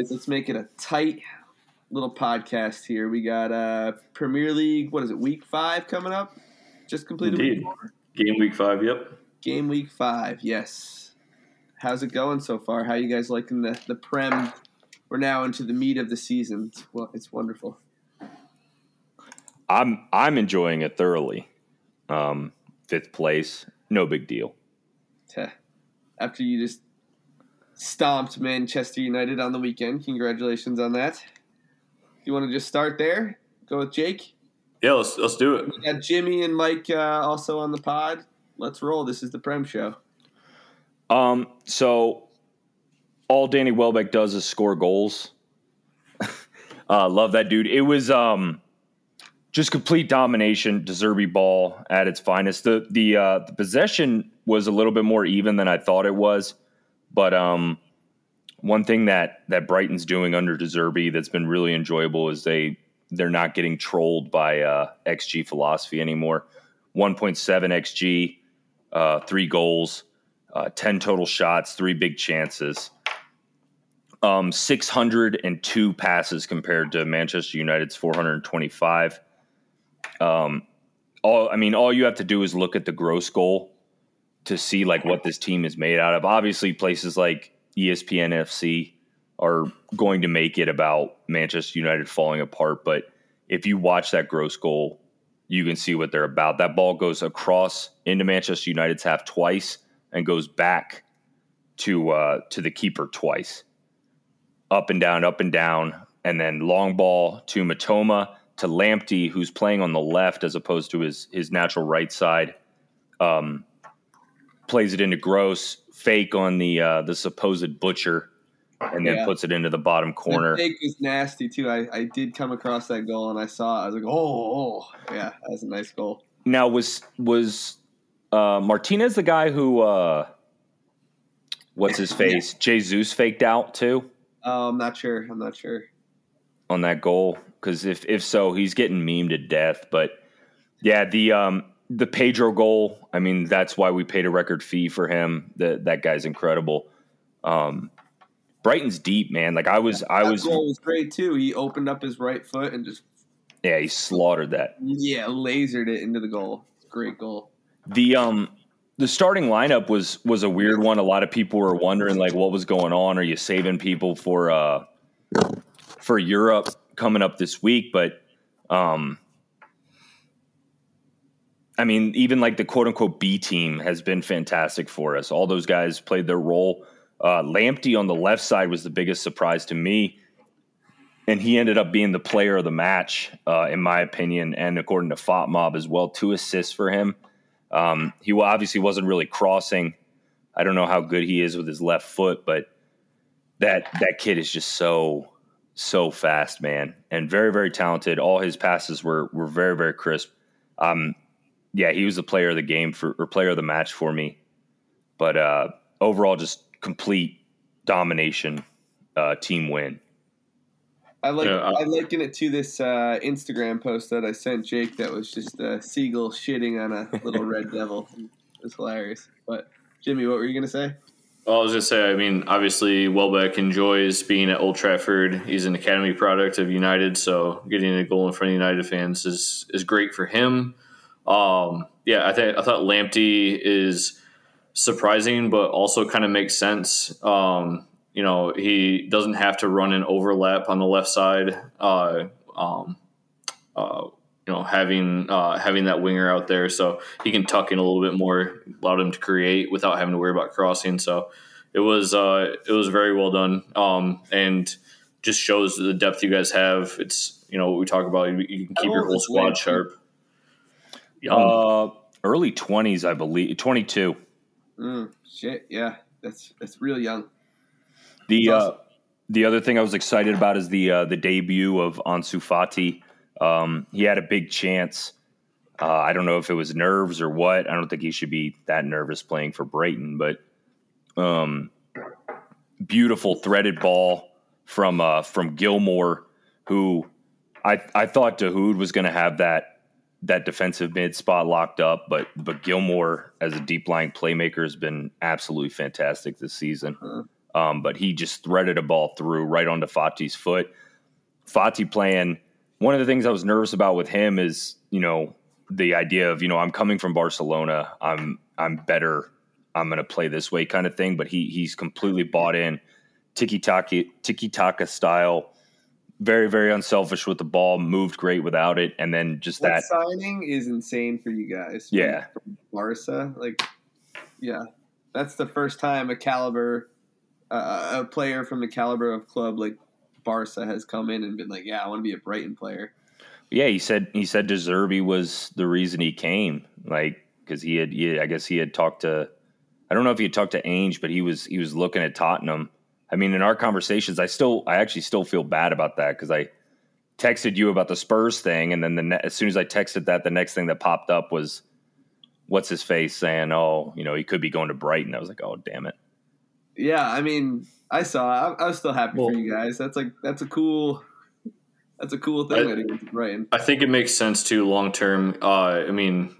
boys. Let's make it a tight little podcast here. We got uh Premier League. What is it? Week five coming up. Just completed. Indeed. Game week five. Yep. Game week five. Yes. How's it going so far? How you guys liking the the prem? We're now into the meat of the season. It's, well, it's wonderful. I'm I'm enjoying it thoroughly. Um, fifth place, no big deal. After you just stomped Manchester United on the weekend, congratulations on that. You want to just start there? Go with Jake. Yeah, let's let's do it. We got Jimmy and Mike uh, also on the pod. Let's roll. This is the Prem Show. Um, so all Danny Welbeck does is score goals. uh, love that dude. It was um just complete domination, De Zerbi ball at its finest. The the uh, the possession was a little bit more even than I thought it was, but um, one thing that that Brighton's doing under De Zerbi that's been really enjoyable is they they're not getting trolled by uh, XG philosophy anymore. 1.7 XG, uh, three goals, uh, 10 total shots, three big chances. Um, 602 passes compared to Manchester United's 425. Um, all I mean, all you have to do is look at the gross goal to see like what this team is made out of. Obviously, places like ESPN FC are going to make it about Manchester United falling apart, but if you watch that gross goal, you can see what they're about. That ball goes across into Manchester United's half twice and goes back to uh, to the keeper twice, up and down, up and down, and then long ball to Mitoma to Lamptey, who's playing on the left as opposed to his his natural right side. Um, plays it into Gross, fake on the uh, the supposed butcher, and then Yeah. puts it into the bottom corner. The fake is nasty too. I, I did come across that goal and I saw it. I was like, oh, oh. yeah, that was a nice goal. Now was was uh, Martinez the guy who uh, what's his face? Jesus faked out too Oh, I'm not sure. I'm not sure. on that goal because if if so, he's getting memed to death. But yeah, the um, the Pedro goal. I mean, that's why we paid a record fee for him. That that guy's incredible. Um, Brighton's deep, man. Like I was, I was, goal was great too. He opened up his right foot and just yeah, he slaughtered that. yeah lasered it into the goal. Great goal. The um the starting lineup was was a weird one. A lot of people were wondering like what was going on. Are you saving people for uh for Europe coming up this week? But um I mean, even like the quote unquote B team has been fantastic for us. All those guys played their role. Uh, Lamptey on the left side was the biggest surprise to me, and he ended up being the player of the match, uh, in my opinion, and according to FotMob as well. Two assists for him. Um, he obviously wasn't really crossing. I don't know how good he is with his left foot, but that that kid is just so so fast, man, and very very talented. All his passes were were very very crisp. Um, yeah, he was the player of the game for or player of the match for me. But uh, overall, just complete domination, uh, team win. I like Yeah, I- I liken it to this uh, Instagram post that I sent Jake that was just a seagull shitting on a little red devil. It was hilarious. But Jimmy, what were you gonna say? Well, I was gonna say, I mean, obviously Welbeck enjoys being at Old Trafford. He's an academy product of United, so getting a goal in front of United fans is is great for him. Um, yeah, I think I thought Lamptey is surprising, but also kind of makes sense. Um, you know, he doesn't have to run an overlap on the left side. Uh, um, uh, you know, having uh, having that winger out there, so he can tuck in a little bit more, allowed him to create without having to worry about crossing. So it was uh, it was very well done, um, and just shows the depth you guys have. It's you know what we talk about. You, you can keep your whole squad sharp. Young. Uh, early twenties, I believe, twenty two. Mm, shit, yeah, that's that's real young. The That's uh, the other thing I was excited about is the uh, the debut of Ansu Fati. Um, he had a big chance. Uh, I don't know if it was nerves or what. I don't think he should be that nervous playing for Brighton, but um, beautiful threaded ball from uh, from Gilmour, who I I thought Dahoud was going to have that that defensive mid spot locked up, but but Gilmour as a deep lying playmaker has been absolutely fantastic this season. Uh-huh. um, but he just threaded a ball through right onto Fati's foot. Fati playing. One of the things I was nervous about with him is, you know, the idea of, you know, I'm coming from Barcelona. I'm I'm better. I'm going to play this way kind of thing. But he he's completely bought in tiki taka tiki taka style. Very very unselfish with the ball. Moved great without it, and then just that, that signing is insane for you guys. Yeah. from Barca, like, yeah, that's the first time a caliber, uh, a player from the caliber of club like Barca has come in and been like, yeah, I want to be a Brighton player. Yeah, he said he said De Zerbi was the reason he came, like because he had, he, I guess he had talked to, I don't know if he had talked to Ange, but he was he was looking at Tottenham. I mean, in our conversations, I still, I actually still feel bad about that because I texted you about the Spurs thing, and then the ne- as soon as I texted that, the next thing that popped up was, what's his face saying, oh, you know, he could be going to Brighton. I was like, oh, damn it. Yeah, I mean, I saw. I, I was still happy Well- for you guys. That's like that's a cool, that's a cool thing I- that he went to Brighton. I think it makes sense too long term. Uh, I mean,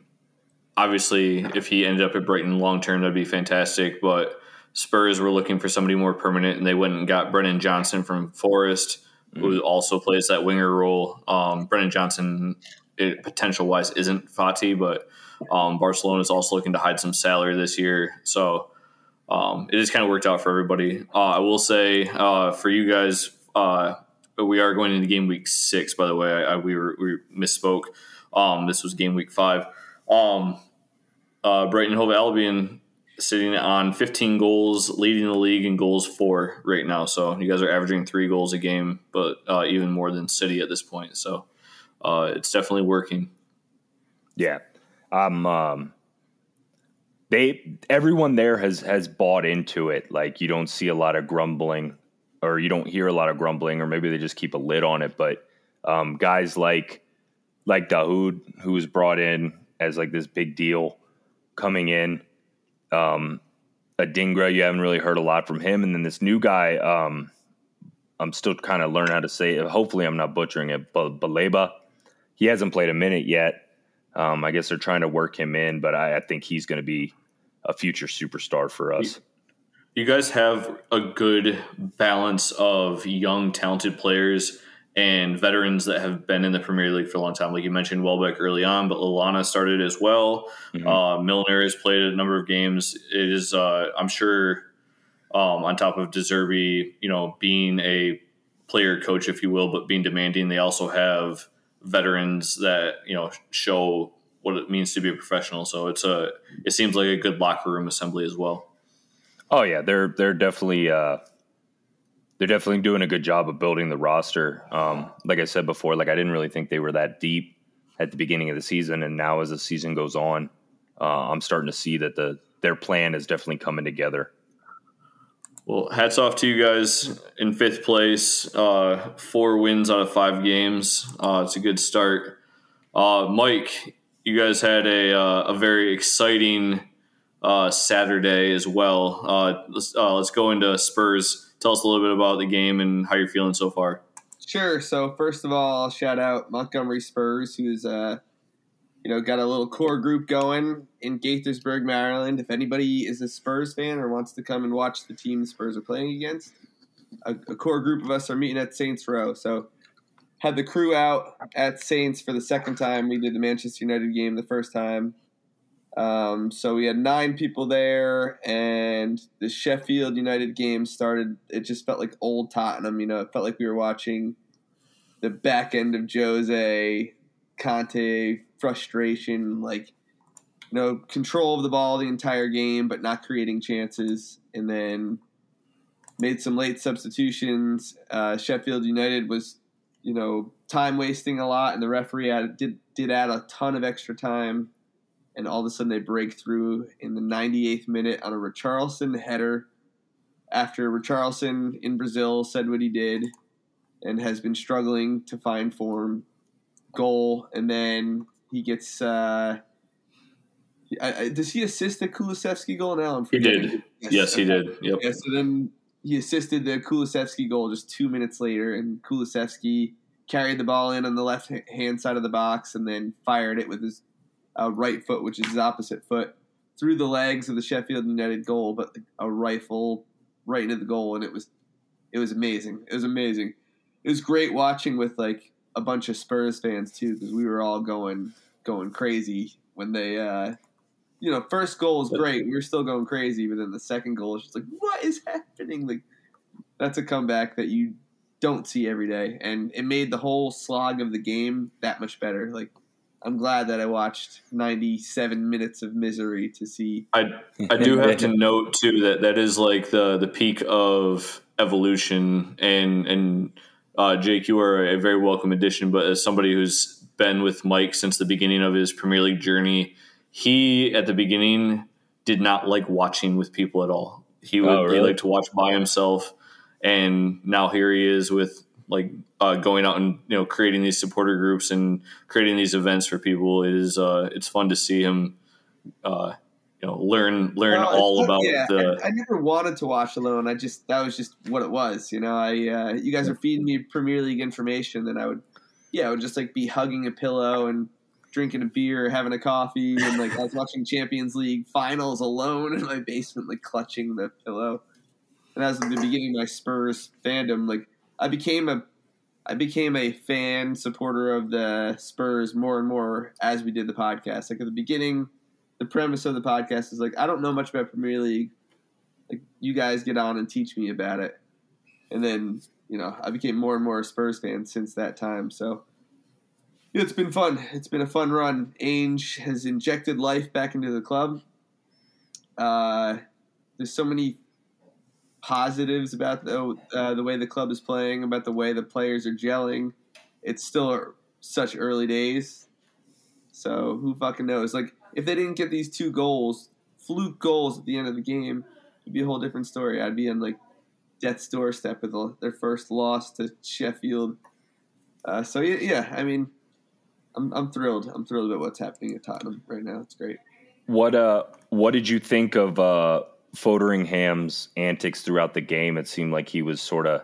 obviously, if he ended up at Brighton long term, that'd be fantastic. But Spurs were looking for somebody more permanent, and they went and got Brennan Johnson from Forest, who also plays that winger role. Um, Brennan Johnson, potential wise, isn't Fati, but um, Barcelona is also looking to hide some salary this year, so. Um, it just kind of worked out for everybody. Uh, I will say uh, for you guys, uh, we are going into game week six. By the way, I, I, we were we misspoke. Um, this was game week five. Um, uh, Brighton Hove Albion sitting on 15 goals, leading the league in goals for right now. So you guys are averaging three goals a game, but uh, even more than City at this point. So uh, it's definitely working. Yeah. Um, um, they everyone there has has bought into it. Like you don't see a lot of grumbling, or you don't hear a lot of grumbling, or maybe they just keep a lid on it. But um, guys like like Dahoud, who was brought in as like this big deal coming in. Um, Adingra, you haven't really heard a lot from him, and then this new guy. Um, I'm still kind of learning how to say it. Hopefully, I'm not butchering it. But Baleba, he hasn't played a minute yet. Um, I guess they're trying to work him in, but I, I think he's going to be a future superstar for us. You guys have a good balance of young, talented players and veterans that have been in the Premier League for a long time. Like you mentioned, Welbeck early on, but Lallana started as well. Mhm. Uh, Milner has played a number of games. It is, uh, I'm sure, um, on top of De Zerbi, you know, being a player coach, if you will, but being demanding, they also have veterans that you know show what it means to be a professional. So it's a, it seems like a good locker room assembly as well. Oh yeah, they're they're definitely uh, they're definitely doing a good job of building the roster. Um, like I said before, like I didn't really think they were that deep at the beginning of the season, and now as the season goes on, uh, I'm starting to see that the their plan is definitely coming together. Well, hats off to you guys in fifth place. Uh, four wins out of five games. Uh, it's a good start. Uh, Mike, you guys had a, uh, a very exciting uh, Saturday as well. Uh, let's, uh, let's go into Spurs. Tell us a little bit about the game and how you're feeling so far. Sure. So first of all, I'll shout out Montgomery Spurs, who's uh, you know, got a little core group going in Gaithersburg, Maryland. If anybody is a Spurs fan or wants to come and watch the team the Spurs are playing against, a, a core group of us are meeting at Saints Row. So had the crew out at Saints for the second time. We did the Manchester United game the first time. Um, so we had nine people there, and the Sheffield United game started. It just felt like old Tottenham. You know, it felt like we were watching the back end of Jose, Conte, frustration, like you know, control of the ball the entire game, but not creating chances, and then made some late substitutions. Uh, Sheffield United was, you know, time wasting a lot, and the referee added, did did add a ton of extra time and all of a sudden they break through in the 98th minute on a Richarlison header after Richarlison in Brazil said what he did and has been struggling to find form goal and then he gets uh I, I, does he assist the Kulusevski goal now? He did. forgetting. Yes, he did. Yep. Yeah, so then he assisted the Kulusevski goal just two minutes later, and Kulusevski carried the ball in on the left hand side of the box and then fired it with his uh, right foot, which is his opposite foot, through the legs of the Sheffield United goal. But a rifle right into the goal, and it was it was amazing. It was amazing. It was great watching with like a bunch of Spurs fans too, because we were all going going crazy when they. uh you know, first goal is great. We were still going crazy, but then the second goal is just like, what is happening? Like, that's a comeback that you don't see every day, and it made the whole slog of the game that much better. Like, I'm glad that I watched 97 minutes of misery to see. I I do have to note too that that is like the the peak of evolution, and and uh, Jake, you are a very welcome addition. But as somebody who's been with Mike since the beginning of his Premier League journey, he at the beginning did not like watching with people at all. He would Oh, really? he liked to watch by himself, and now here he is with like uh, going out and you know creating these supporter groups and creating these events for people. It is uh, it's fun to see him, uh, you know, learn learn Well, all about yeah, the. I, I never wanted to watch alone. I just that was just what it was. You know, I uh, you guys are feeding me Premier League information, then I would, yeah, I would just like be hugging a pillow and drinking a beer, having a coffee, and like I was watching Champions League finals alone in my basement, like clutching the pillow. And that was the beginning of my Spurs fandom. Like I became a I became a fan supporter of the Spurs more and more as we did the podcast. Like at the beginning, the premise of the podcast is like I don't know much about Premier League. Like you guys get on and teach me about it, and then you know I became more and more a Spurs fan since that time. So yeah, it's been fun. It's been a fun run. Ange has injected life back into the club. Uh, there's so many positives about the uh, the way the club is playing, about the way the players are gelling. It's still such early days, so who fucking knows? Like if they didn't get these two goals, fluke goals at the end of the game, it'd be a whole different story. I'd be on like death's doorstep with their first loss to Sheffield. Uh, so yeah, yeah, I mean, I'm I'm thrilled. I'm thrilled about what's happening at Tottenham right now. It's great. What uh what did you think of uh Foderingham's antics throughout the game? It seemed like he was sort of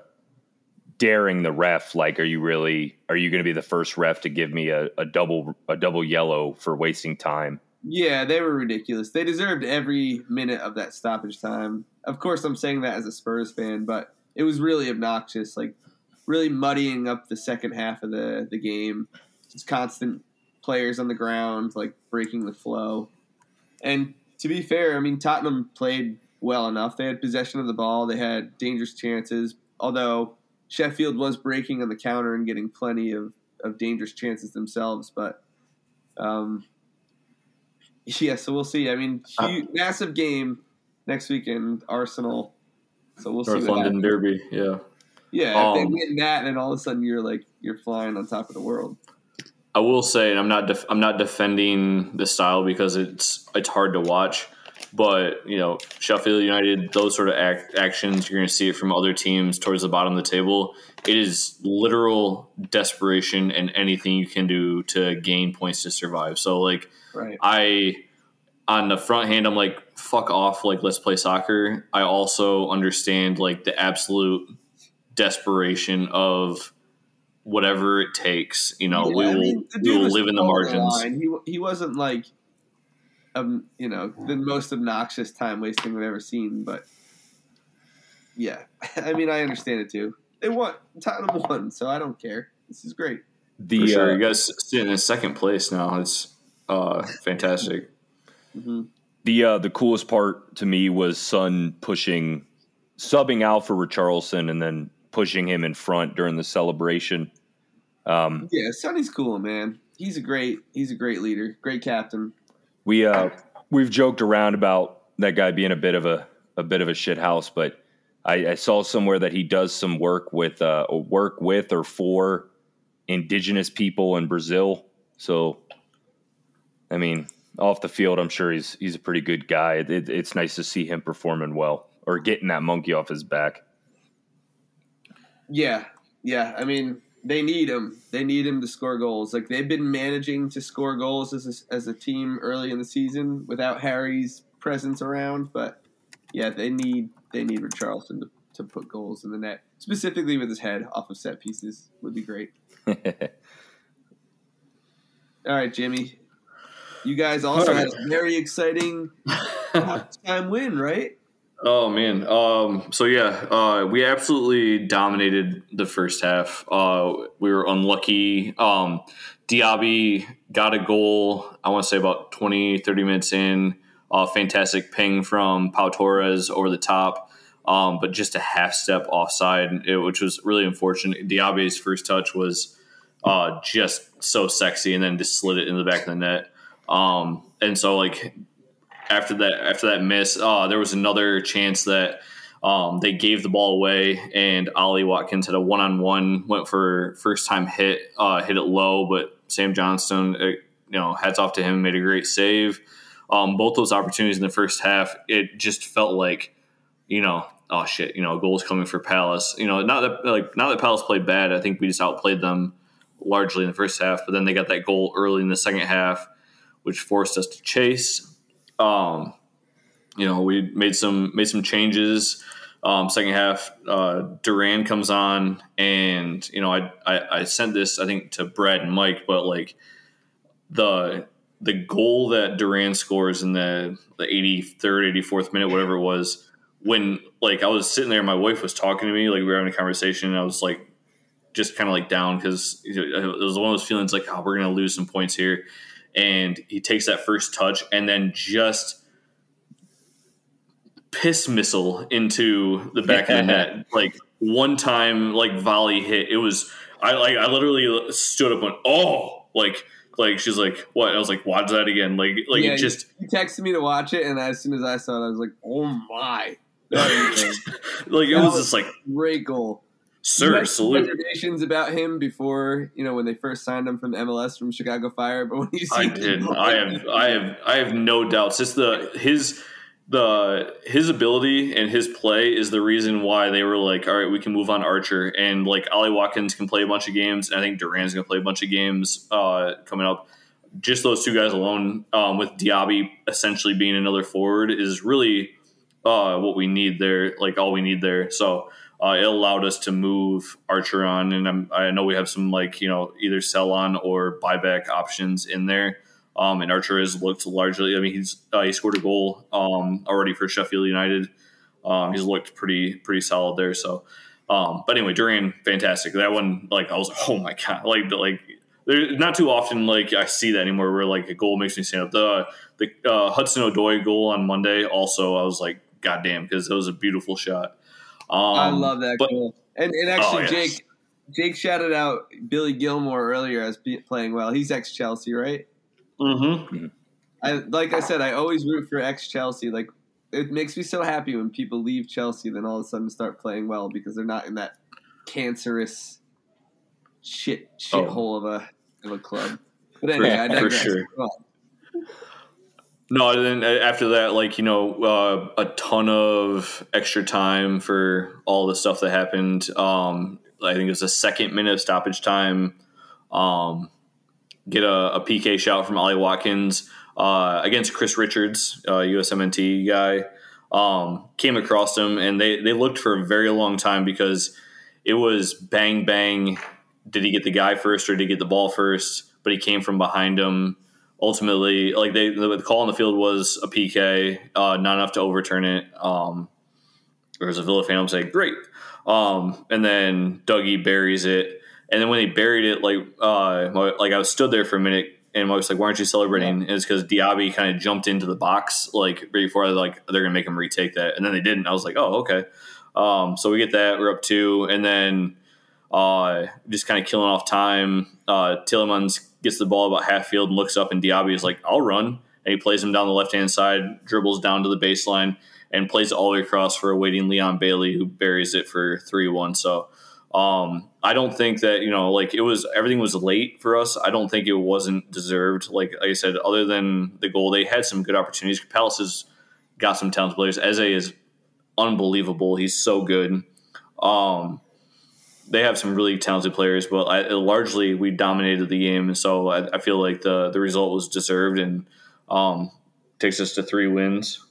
daring the ref like are you really are you going to be the first ref to give me a, a double a double yellow for wasting time? Yeah, they were ridiculous. They deserved every minute of that stoppage time. Of course, I'm saying that as a Spurs fan, but it was really obnoxious. Like, really muddying up the second half of the, the game. Just constant players on the ground, like breaking the flow. And to be fair, I mean, Tottenham played well enough. They had possession of the ball, they had dangerous chances, although Sheffield was breaking on the counter and getting plenty of, of dangerous chances themselves. But, um, yeah, so we'll see. I mean, huge, massive game next weekend, Arsenal. So we'll see. North What London happens. Derby, yeah. Yeah, if they Um, win that, and all of a sudden you're like you're flying on top of the world. I will say, and I'm not def- I'm not defending the style because it's it's hard to watch, but you know Sheffield United, those sort of act- actions, you're going to see it from other teams towards the bottom of the table. It is literal desperation and anything you can do to gain points to survive. So like Right. I on the front hand, I'm like, fuck off, like let's play soccer. I also understand like the absolute desperation of whatever it takes. You know, we Yeah, I will mean, we will live in the margins. line. He he wasn't like, um, you know, the most obnoxious time wasting I've ever seen. But yeah, I mean, I understand it too. They won. Tottenham won, so I don't care. This is great. The For sure, uh, you guys sitting in second place now. It's uh, fantastic. hmm The uh, the coolest part to me was Son pushing, subbing out for Richarlison and then pushing him in front during the celebration. Um, Yeah, Sonny's cool, man. He's a great. He's a great leader. Great captain. we uh, we've joked around about that guy being a bit of a a bit of a shit house, but I, I saw somewhere that he does some work with uh, work with or for indigenous people in Brazil. So, I mean, off the field, I'm sure he's he's a pretty good guy. It, it's nice to see him performing well or getting that monkey off his back. Yeah, yeah. I mean, they need him. They need him to score goals. Like they've been managing to score goals as a, as a team early in the season without Harry's presence around. But yeah, they need they need Richarlison to, to put goals in the net, specifically with his head off of set pieces would be great. All right, Jimmy. You guys also All had a very exciting time win, right? Oh man. Um, so yeah, uh, we absolutely dominated the first half. Uh, we were unlucky. Um, Diaby got a goal. I want to say about 20, 30 minutes in. Uh, fantastic ping from Pau Torres over the top, um, but just a half step offside, which was really unfortunate. Diaby's first touch was uh, just so sexy, and then just slid it in the back of the net. Um, and so like after that after that miss, uh, there was another chance that um, they gave the ball away, and Ollie Watkins had a one on one, went for first time hit, uh, hit it low, but Sam Johnstone, uh, you know, hats off to him, made a great save. Um, both those opportunities in the first half, it just felt like, you know, oh shit, you know, goals coming for Palace. You know, not that like not that Palace played bad. I think we just outplayed them largely in the first half, but then they got that goal early in the second half, which forced us to chase. Um, you know, we made some made some changes. Um, second half, uh, Duran comes on, and you know, I, I I sent this I think to Brad and Mike, but like the the goal that Duran scores in the the 83rd, 84th minute, whatever it was, when like I was sitting there, my wife was talking to me, like we were having a conversation, and I was like just kind of like down because it was one of those feelings like, oh, we're gonna lose some points here and he takes that first touch and then just piss missile into the back of the net. Like one time like volley hit it was i like i literally stood up and went oh! Like like she's like what? I was like watch that again. Like like yeah, it just he texted me to watch it, and as soon as I saw it, I was like, "Oh my!" Like it was was- just like great goal. Sir salute reservations about him before, you know, when they first signed him from the MLS from Chicago Fire. But when you see, I did. I have. I have. I have no doubts. It's the his the his ability and his play is the reason why they were like, all right, we can move on Archer and like Ollie Watkins can play a bunch of games. And I think Duran's gonna play a bunch of games uh, coming up. Just those two guys alone, um, with Diaby essentially being another forward, is really uh, what we need there. Like all we need there. So. Uh, it allowed us to move Archer on, and I'm, I know we have some like you know either sell on or buyback options in there. Um, and Archer has looked largely. I mean, he's uh, he scored a goal um, already for Sheffield United. Um, he's looked pretty pretty solid there. So, um, but anyway, Duran, fantastic. That one, like I was, oh my god, like like not too often like I see that anymore. Where like a goal makes me stand up. The the uh, Hudson Odoi goal on Monday, also I was like, goddamn, because it was a beautiful shot. Um, I love that but- goal. And, and actually, Oh, yes. Jake, Jake shouted out Billy Gilmour earlier as playing well. He's ex Chelsea, right? mhm. I like I said, I always root for ex Chelsea. Like it makes me so happy when people leave Chelsea, then all of a sudden start playing well because they're not in that cancerous shit Oh. shithole of a of a club. But anyway, I for sure. No, and then uh, after that, like you know, uh, a ton of extra time for all the stuff that happened. Um, I think it was a second minute of stoppage time. Um, get a, a PK shout from Ollie Watkins uh, against Chris Richards, uh, USMNT guy. Um, came across him, and they they looked for a very long time because it was bang bang. Did he get the guy first, or did he get the ball first? But he came from behind him ultimately, like they the call on the field was a PK, uh, not enough to overturn it. Um, there was a Villa fan saying, "Great," um, and then Dougie buries it, and then when he buried it, like uh, like I was stood there for a minute. And I was like, "Why aren't you celebrating?" And it's because Diaby kind of jumped into the box like before I like they're gonna make him retake that, and then they didn't. I was like, "Oh, okay." Um, so we get that. We're up two, and then uh, just kind of killing off time. Uh, Tielemans gets the ball about half field and looks up, and Diaby is like, "I'll run," and he plays him down the left hand side, dribbles down to the baseline, and plays all the way across for a waiting Leon Bailey, who buries it for three one. So. Um, I don't think that you know, like it was everything was late for us. I don't think it wasn't deserved. Like, like I said, other than the goal, they had some good opportunities. Palace has got some talented players. Eze is unbelievable. He's so good. Um, they have some really talented players, but I, largely we dominated the game, and so I, I feel like the the result was deserved and um, takes us to three wins.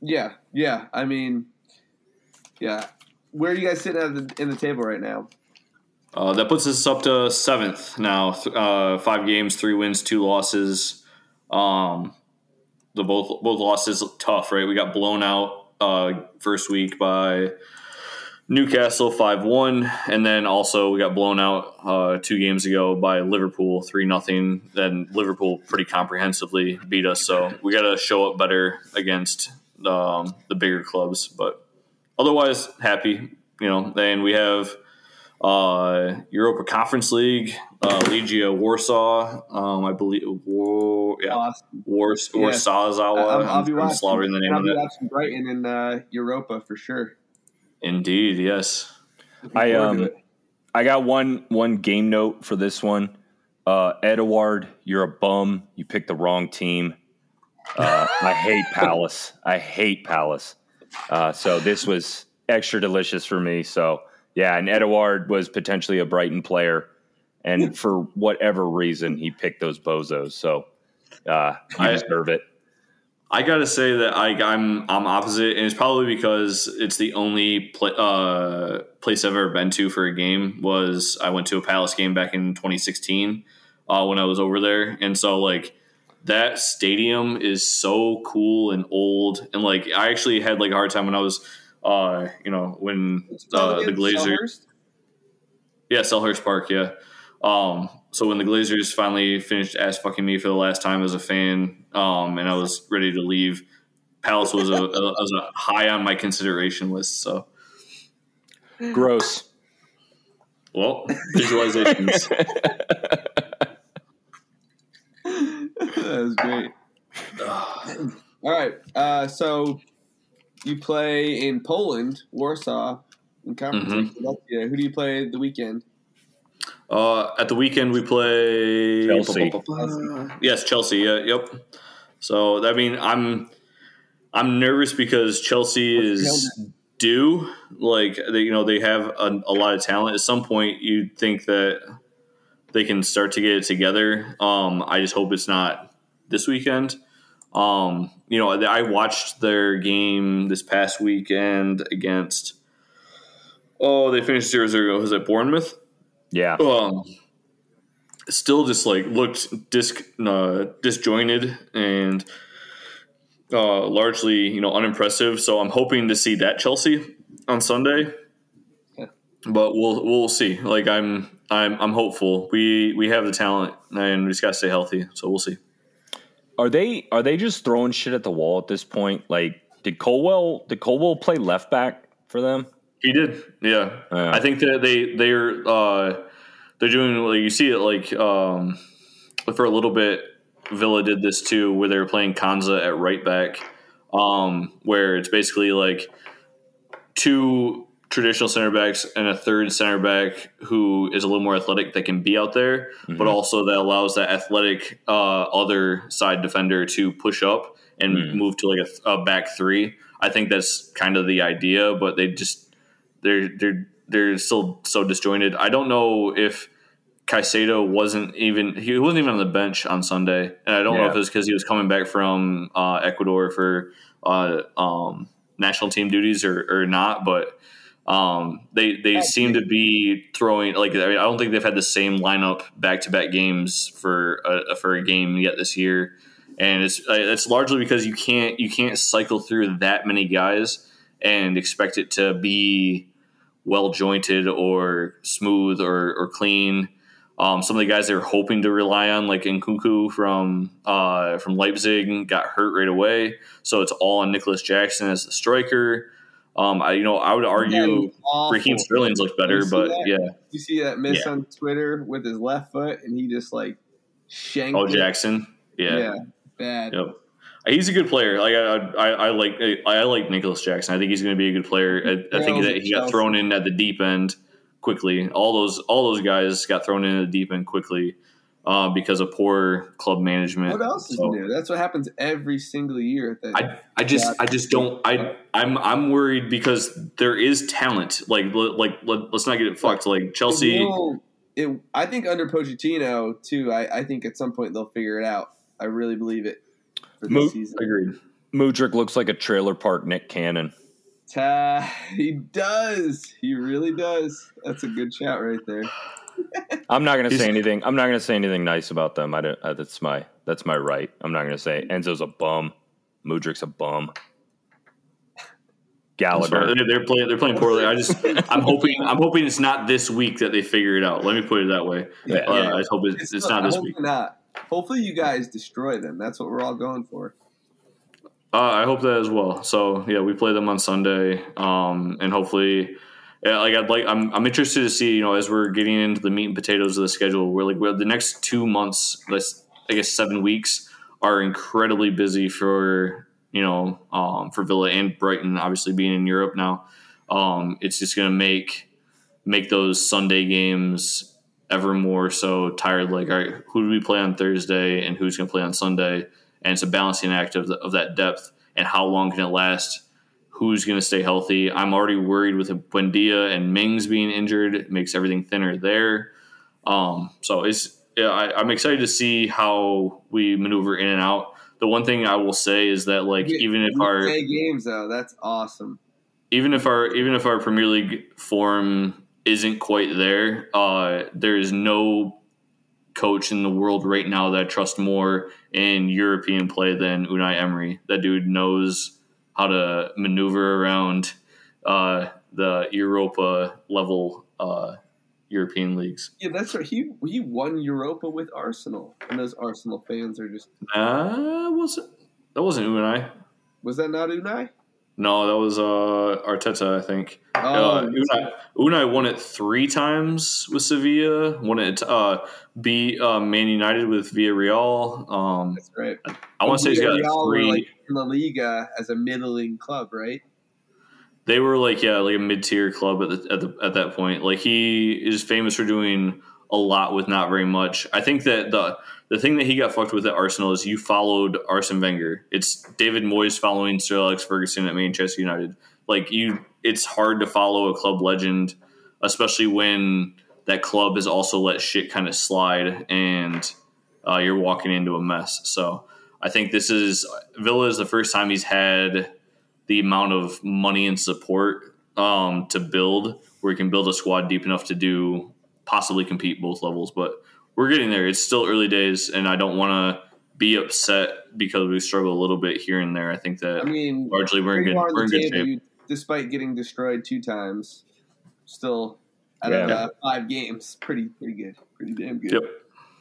Yeah, yeah. I mean, yeah. Where are you guys sitting at the, in the table right now? Uh, that puts us up to seventh now. Uh, five games, three wins, two losses. Um, the both both losses tough, right? We got blown out uh, first week by Newcastle five one, and then also we got blown out uh, two games ago by Liverpool three nothing. Then Liverpool pretty comprehensively beat us, so we got to show up better against um, the bigger clubs. But otherwise, happy. You know, then we have uh, Europa Conference League, uh, Legia Warsaw. Um, I believe War, yeah, Awesome. Wars, Yeah. Warsazawa. I'm, I'll be I'm watching. slaughtering the name I'll of be it. watching Brighton in uh, Europa for sure. Indeed, yes. I um. I got one one game note for this one. Uh, Edouard, you're a bum. You picked the wrong team. Uh, I hate Palace. I hate Palace. Uh, so this was extra delicious for me. So yeah, and Edward was potentially a Brighton player, and for whatever reason, he picked those bozos. So uh, you I- deserve it. I gotta say that I, I'm I'm opposite, and it's probably because it's the only pla uh, place I've ever been to for a game. Was I went to a Palace game back in 2016 uh, when I was over there, and so like that stadium is so cool and old, and like I actually had like a hard time when I was, uh, you know, when uh, the Glazers, yeah, Selhurst Park, yeah. Um, so when the Glazers finally finished ass fucking me for the last time as a fan, um, and I was ready to leave, Palace was a, a was a high on my consideration list. So, Gross. well, visualizations. that was great. All right. Uh, so you play in Poland, Warsaw, in conference. Mhm. Philadelphia. Who do you play the weekend? Uh, at the weekend, we play Chelsea. Yes, Chelsea. Yeah, yep. So I mean, I'm I'm nervous because Chelsea is due. Like they, you know, they have a, a lot of talent. At some point, you'd think that they can start to get it together. Um, I just hope it's not this weekend. Um, you know, I watched their game this past weekend against. Oh, they finished 0-0. Was it Bournemouth? Yeah. um, still just like looked dis uh, disjointed and uh, largely you know unimpressive. So I'm hoping to see that Chelsea on Sunday, Yeah. but we'll we'll see. Like I'm I'm I'm hopeful. We we have the talent and we just gotta stay healthy. So we'll see. Are they are they just throwing shit at the wall at this point? Like, did Colwill did Colwill play left back for them? He did, yeah. Yeah. I think that they they're uh, they're doing like you see it like um, for a little bit. Villa did this too, where they were playing Konsa at right back, um, where it's basically like two traditional center backs and a third center back who is a little more athletic that can be out there, but Mhm. also that allows that athletic uh, other side defender to push up and Mhm. move to like a, a back three. I think that's kind of the idea, but they just they're they're they're still so disjointed. I don't know if Caicedo wasn't even he wasn't even on the bench on Sunday, and I don't know Yeah. if it's because he was coming back from uh, Ecuador for uh, um, national team duties or, or not, but. Um, they they Yeah, seem to be throwing like I, mean, I don't think they've had the same lineup back to back games for a, for a game yet this year, and it's it's largely because you can't you can't cycle through that many guys and expect it to be well jointed or smooth or, or clean. Um, some of the guys they were hoping to rely on, like Nkunku from uh, from Leipzig, got hurt right away. So it's all on Nicolas Jackson as the striker. Um, I, you know, I would argue. Raheem Sterling's looked better, but that? yeah. You see that miss Yeah. on Twitter with his left foot, and he just like shanked. Oh. Jackson, yeah, yeah, bad. yep. He's a good player. Like I, I, I like I, I like Nicolas Jackson. I think he's going to be a good player. I, I think that he got thrown in at the deep end quickly. All those all those guys got thrown in at the deep end quickly uh, because of poor club management. What else is So- new? That's what happens every single year at that. I, I just I just don't I I'm I'm worried because there is talent like like let, us not get it fucked like Chelsea You know, it, I think under Pochettino too. I, I think at some point they'll figure it out. I really believe it for this Mo- season. agreed Mudryk looks like a trailer park Nick Cannon. Ta- he does. He really does. That's a good shot right there. I'm not going to say anything. I'm not going to say anything nice about them. I don't, uh, that's my that's my right. I'm not going to say Enzo's a bum. Mudryk's a bum. Gallagher. They're, they're playing. They're playing poorly. I just. I'm hoping. I'm hoping it's not this week that they figure it out. Let me put it that way. Yeah. Uh, Yeah. I hope it's, it's not I this week. Not. Hopefully, you guys destroy them. That's what we're all going for. Uh, I hope that as well. So yeah, we play them on Sunday, um, and hopefully, yeah, like I'd like. I'm I'm interested to see you know as we're getting into the meat and potatoes of the schedule. We're like we're, the next two months, let's I guess seven weeks are incredibly busy for you know um, for Villa and Brighton. Obviously, being in Europe now, um, it's just going to make make those Sunday games ever more so tired. Like, all right, who do we play on Thursday, and who's going to play on Sunday? and it's a balancing act of, the, of that depth and how long can it last who's going to stay healthy i'm already worried with a Buendia and Mings being injured it makes everything thinner there um, so it's yeah, I, i'm excited to see how we maneuver in and out the one thing i will say is that like even if our games though, that's awesome. even if our even if our Premier League form isn't quite there, uh, there is no coach in the world right now that I trust more in European play than Unai Emery. That dude knows how to maneuver around uh, the Europa level uh, European leagues. Yeah, that's right. He he won Europa with Arsenal, and those Arsenal fans are just. Uh, was? That wasn't Unai. Was that not Unai? No, that was uh, Arteta, I think. Oh, uh, Unai, Unai won it three times with Sevilla. Won it uh, beat uh, Man United with Villarreal. Um, that's right. I want to say he's got three. like in La Liga as a middling club, right? they were like yeah, like a mid tier club at the, at the at that point. Like he is famous for doing a lot with not very much. I think that the the thing that he got fucked with at Arsenal is you followed Arsene Wenger. It's David Moyes following Sir Alex Ferguson at Manchester United. Like you, it's hard to follow a club legend, especially when that club has also let shit kind of slide and uh, you're walking into a mess. So I think this is Villa is the first time he's had the amount of money and support um, to build where he can build a squad deep enough to do possibly compete both levels. But we're getting there. It's still early days, and I don't want to be upset because we struggle a little bit here and there. I think that I mean, largely we're in good, on we're in the good shape. you- despite getting destroyed two times, still out of uh, five games, pretty pretty good, pretty damn good. Yep.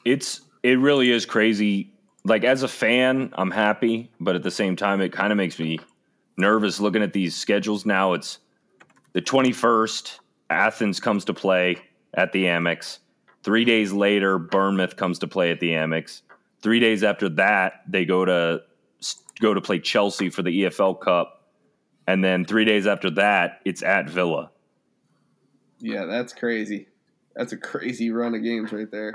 it's it really is crazy. Like as a fan, I'm happy, but at the same time, it kind of makes me nervous looking at these schedules. Now it's the 21st. Athens comes to play at the Amex. Three days later, Bournemouth comes to play at the Amex. Three days after that, they go to go to play Chelsea for the EFL Cup, and then three days after that, it's at Villa. Yeah, that's crazy. That's a crazy run of games right there.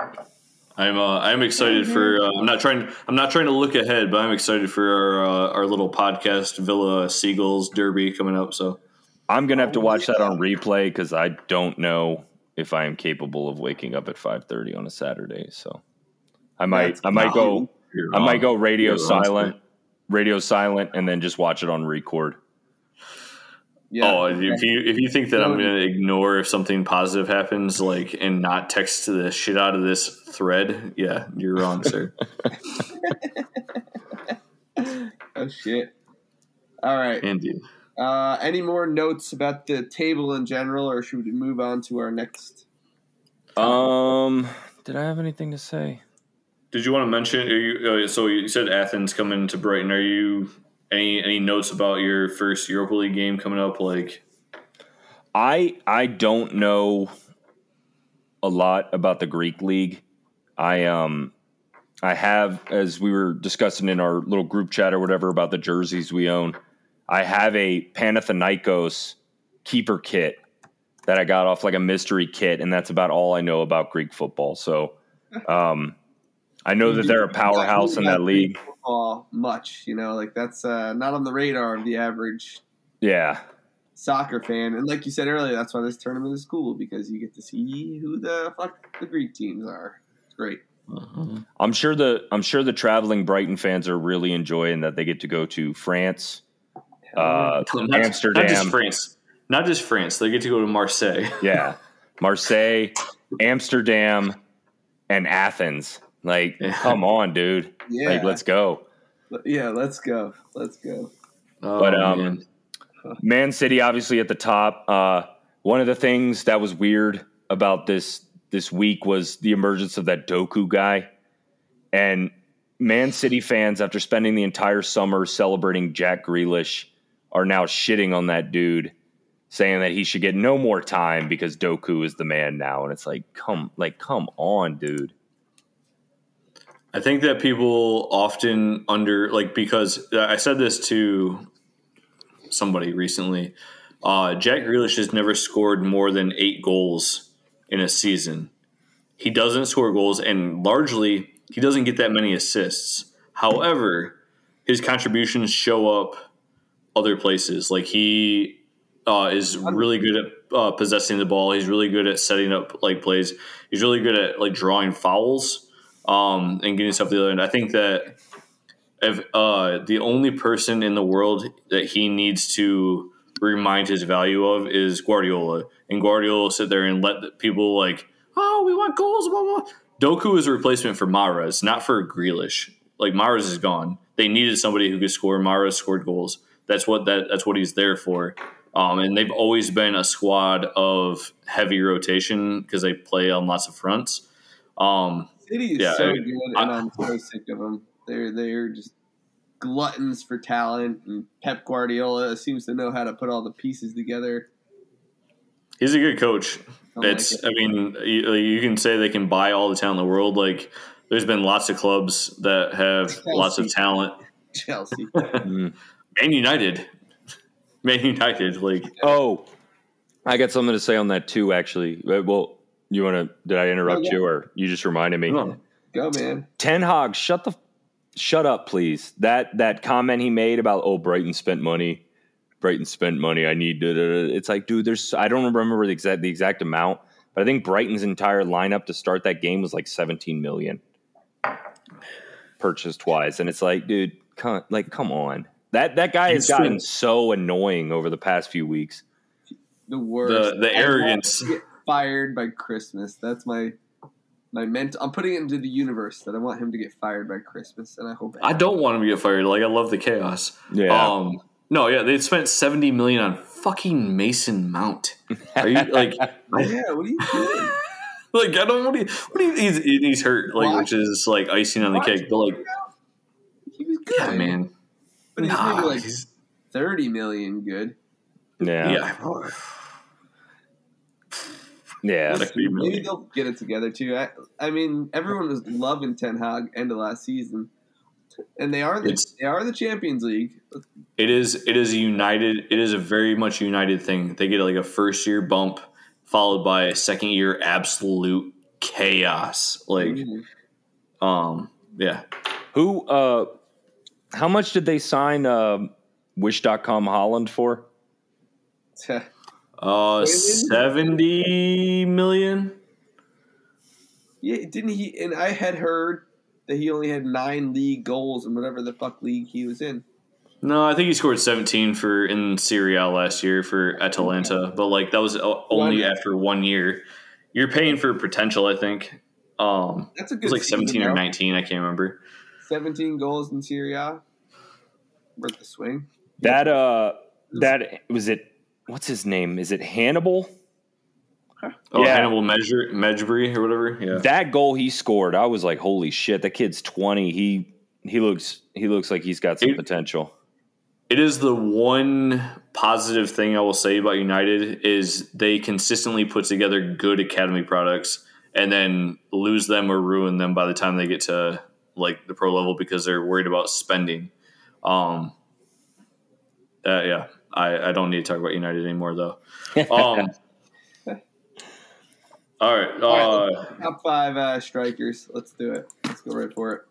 I'm uh, I'm excited for. Uh, I'm not trying. I'm not trying to look ahead, but I'm excited for our uh, our little podcast Villa Seagulls Derby coming up. So I'm gonna have to watch that on replay because I don't know if I am capable of waking up at 5:30 on a Saturday. So I might I might go I might go radio You're wrong, silent, radio silent, and then just watch it on record. Yeah. Oh, if you if you think that I'm going to ignore if something positive happens, like and not text the shit out of this thread, yeah, you're wrong, sir. oh shit. All right. Indeed. Uh, any more notes about the table in general, or should we move on to our next? Um, did I have anything to say? Did you want to mention? Are you, uh, so you said Athens coming to Brighton. Are you any any notes about your first Europa League game coming up? Like, I I don't know a lot about the Greek league. I um I have as we were discussing in our little group chat or whatever about the jerseys we own. I have a Panathinaikos keeper kit that I got off like a mystery kit, and that's about all I know about Greek football. So um, I know that they're a powerhouse in that league. Football much, you know, like that's uh, not on the radar of the average Yeah, soccer fan. And like you said earlier, that's why this tournament is cool because you get to see who the fuck the Greek teams are. It's great. I'm sure the I'm sure the traveling Brighton fans are really enjoying that they get to go to France, uh, not, Amsterdam, not just France, not just France. They get to go to Marseille. yeah, Marseille, Amsterdam, and Athens. Like, Yeah. come on, dude. Yeah, Like, let's go. yeah, let's go, let's go. Oh, But, um, man. Man City obviously at the top. Uh, one of the things that was weird about this this week was the emergence of that Doku guy, and Man City fans, after spending the entire summer celebrating Jack Grealish, are now shitting on that dude, saying that he should get no more time because Doku is the man now. And it's like, come, like, come on, dude. I think that people often under like because I said this to somebody recently. Uh, Jack Grealish has never scored more than eight goals in a season. He doesn't score goals, and largely he doesn't get that many assists. However, his contributions show up other places. Like he uh, is really good at uh, possessing the ball. He's really good at setting up like plays. He's really good at like drawing fouls um, and getting stuff the other end. I think that if uh, the only person in the world that he needs to remind his value of is Guardiola, and Guardiola will sit there and let people like, oh, we want goals, blah blah. Doku is a replacement for Mahrez, not for Grealish. Like Mahrez is gone. They needed somebody who could score. Mahrez scored goals. That's what that that's what he's there for. Um, and they've always been a squad of heavy rotation because they play on lots of fronts. Um, City is Yeah, so I- good, and I, am so sick of them. They're they're just gluttons for talent, and Pep Guardiola seems to know how to put all the pieces together. he's a good coach. I like It's. it. I mean, you, you can say they can buy all the talent in the world. Like, there's been lots of clubs that have Chelsea. lots of talent. Chelsea. Man United, Man United. Like, Oh, I got something to say on that too, actually. Uh, Well, you want to, did I interrupt Oh, yeah. you or you just reminded me? no. Go man. Ten Hag, shut the shut up, please. That that comment he made about oh Brighton spent money, Brighton spent money. I need to. da, da, It's like, dude, there's I don't remember the exact the exact amount, but I think Brighton's entire lineup to start that game was like 17 million purchased wise, and it's like, dude, come, like come on. That that guy has gotten been- so annoying over the past few weeks. The worst. The- the I want arrogance. to get fired by Christmas. That's my my mental. I'm putting it into the universe that I want him to get fired by Christmas, and I hope. I don't want him to get fired. Like, I love the chaos. Yeah. Um, no, yeah, they spent 70 million on fucking Mason Mount. Are you like, I, yeah, what are you doing? like I don't. What do you? What do you? He's, he's hurt, like, Why? which is like icing on the Why? cake. But like, He was good, yeah, man. But he's Nah, maybe like he's- thirty million good. yeah. yeah. Yeah. That could be Maybe they'll get it together too. I, I mean, everyone was loving Ten Hag end of last season, and they are the It's- they are the Champions League. It is. It is a united. It is a very much united thing. They get like a first year bump, followed by a second year absolute chaos. Like, Mhm. um, yeah. Who uh how much did they sign uh wish.com Højlund for? Uh, seventy million. yeah, didn't he? And I had heard that he only had nine league goals in whatever the fuck league he was in. No, I think he scored 17 for in Serie A last year for Atalanta, but like that was only One- after one year. You're paying for potential, I think. Um, That's a good. it was like season, 17 or though. 19, I can't remember. Seventeen goals in Serie A. Worth the swing. That uh that was it what's his name? Is it Hannibal? Oh, Yeah. Hannibal Medjugorje Medjugorje or whatever. Yeah, That goal he scored, I was like, holy shit, that kid's 20. He he looks he looks like he's got some It- potential. it is the one positive thing I will say about United is they consistently put together good academy products and then lose them or ruin them by the time they get to like the pro level because they're worried about spending. Um, uh, yeah, I, I don't need to talk about United anymore though. Um, all right, uh, Top five uh, strikers. Let's do it. Let's go right for it.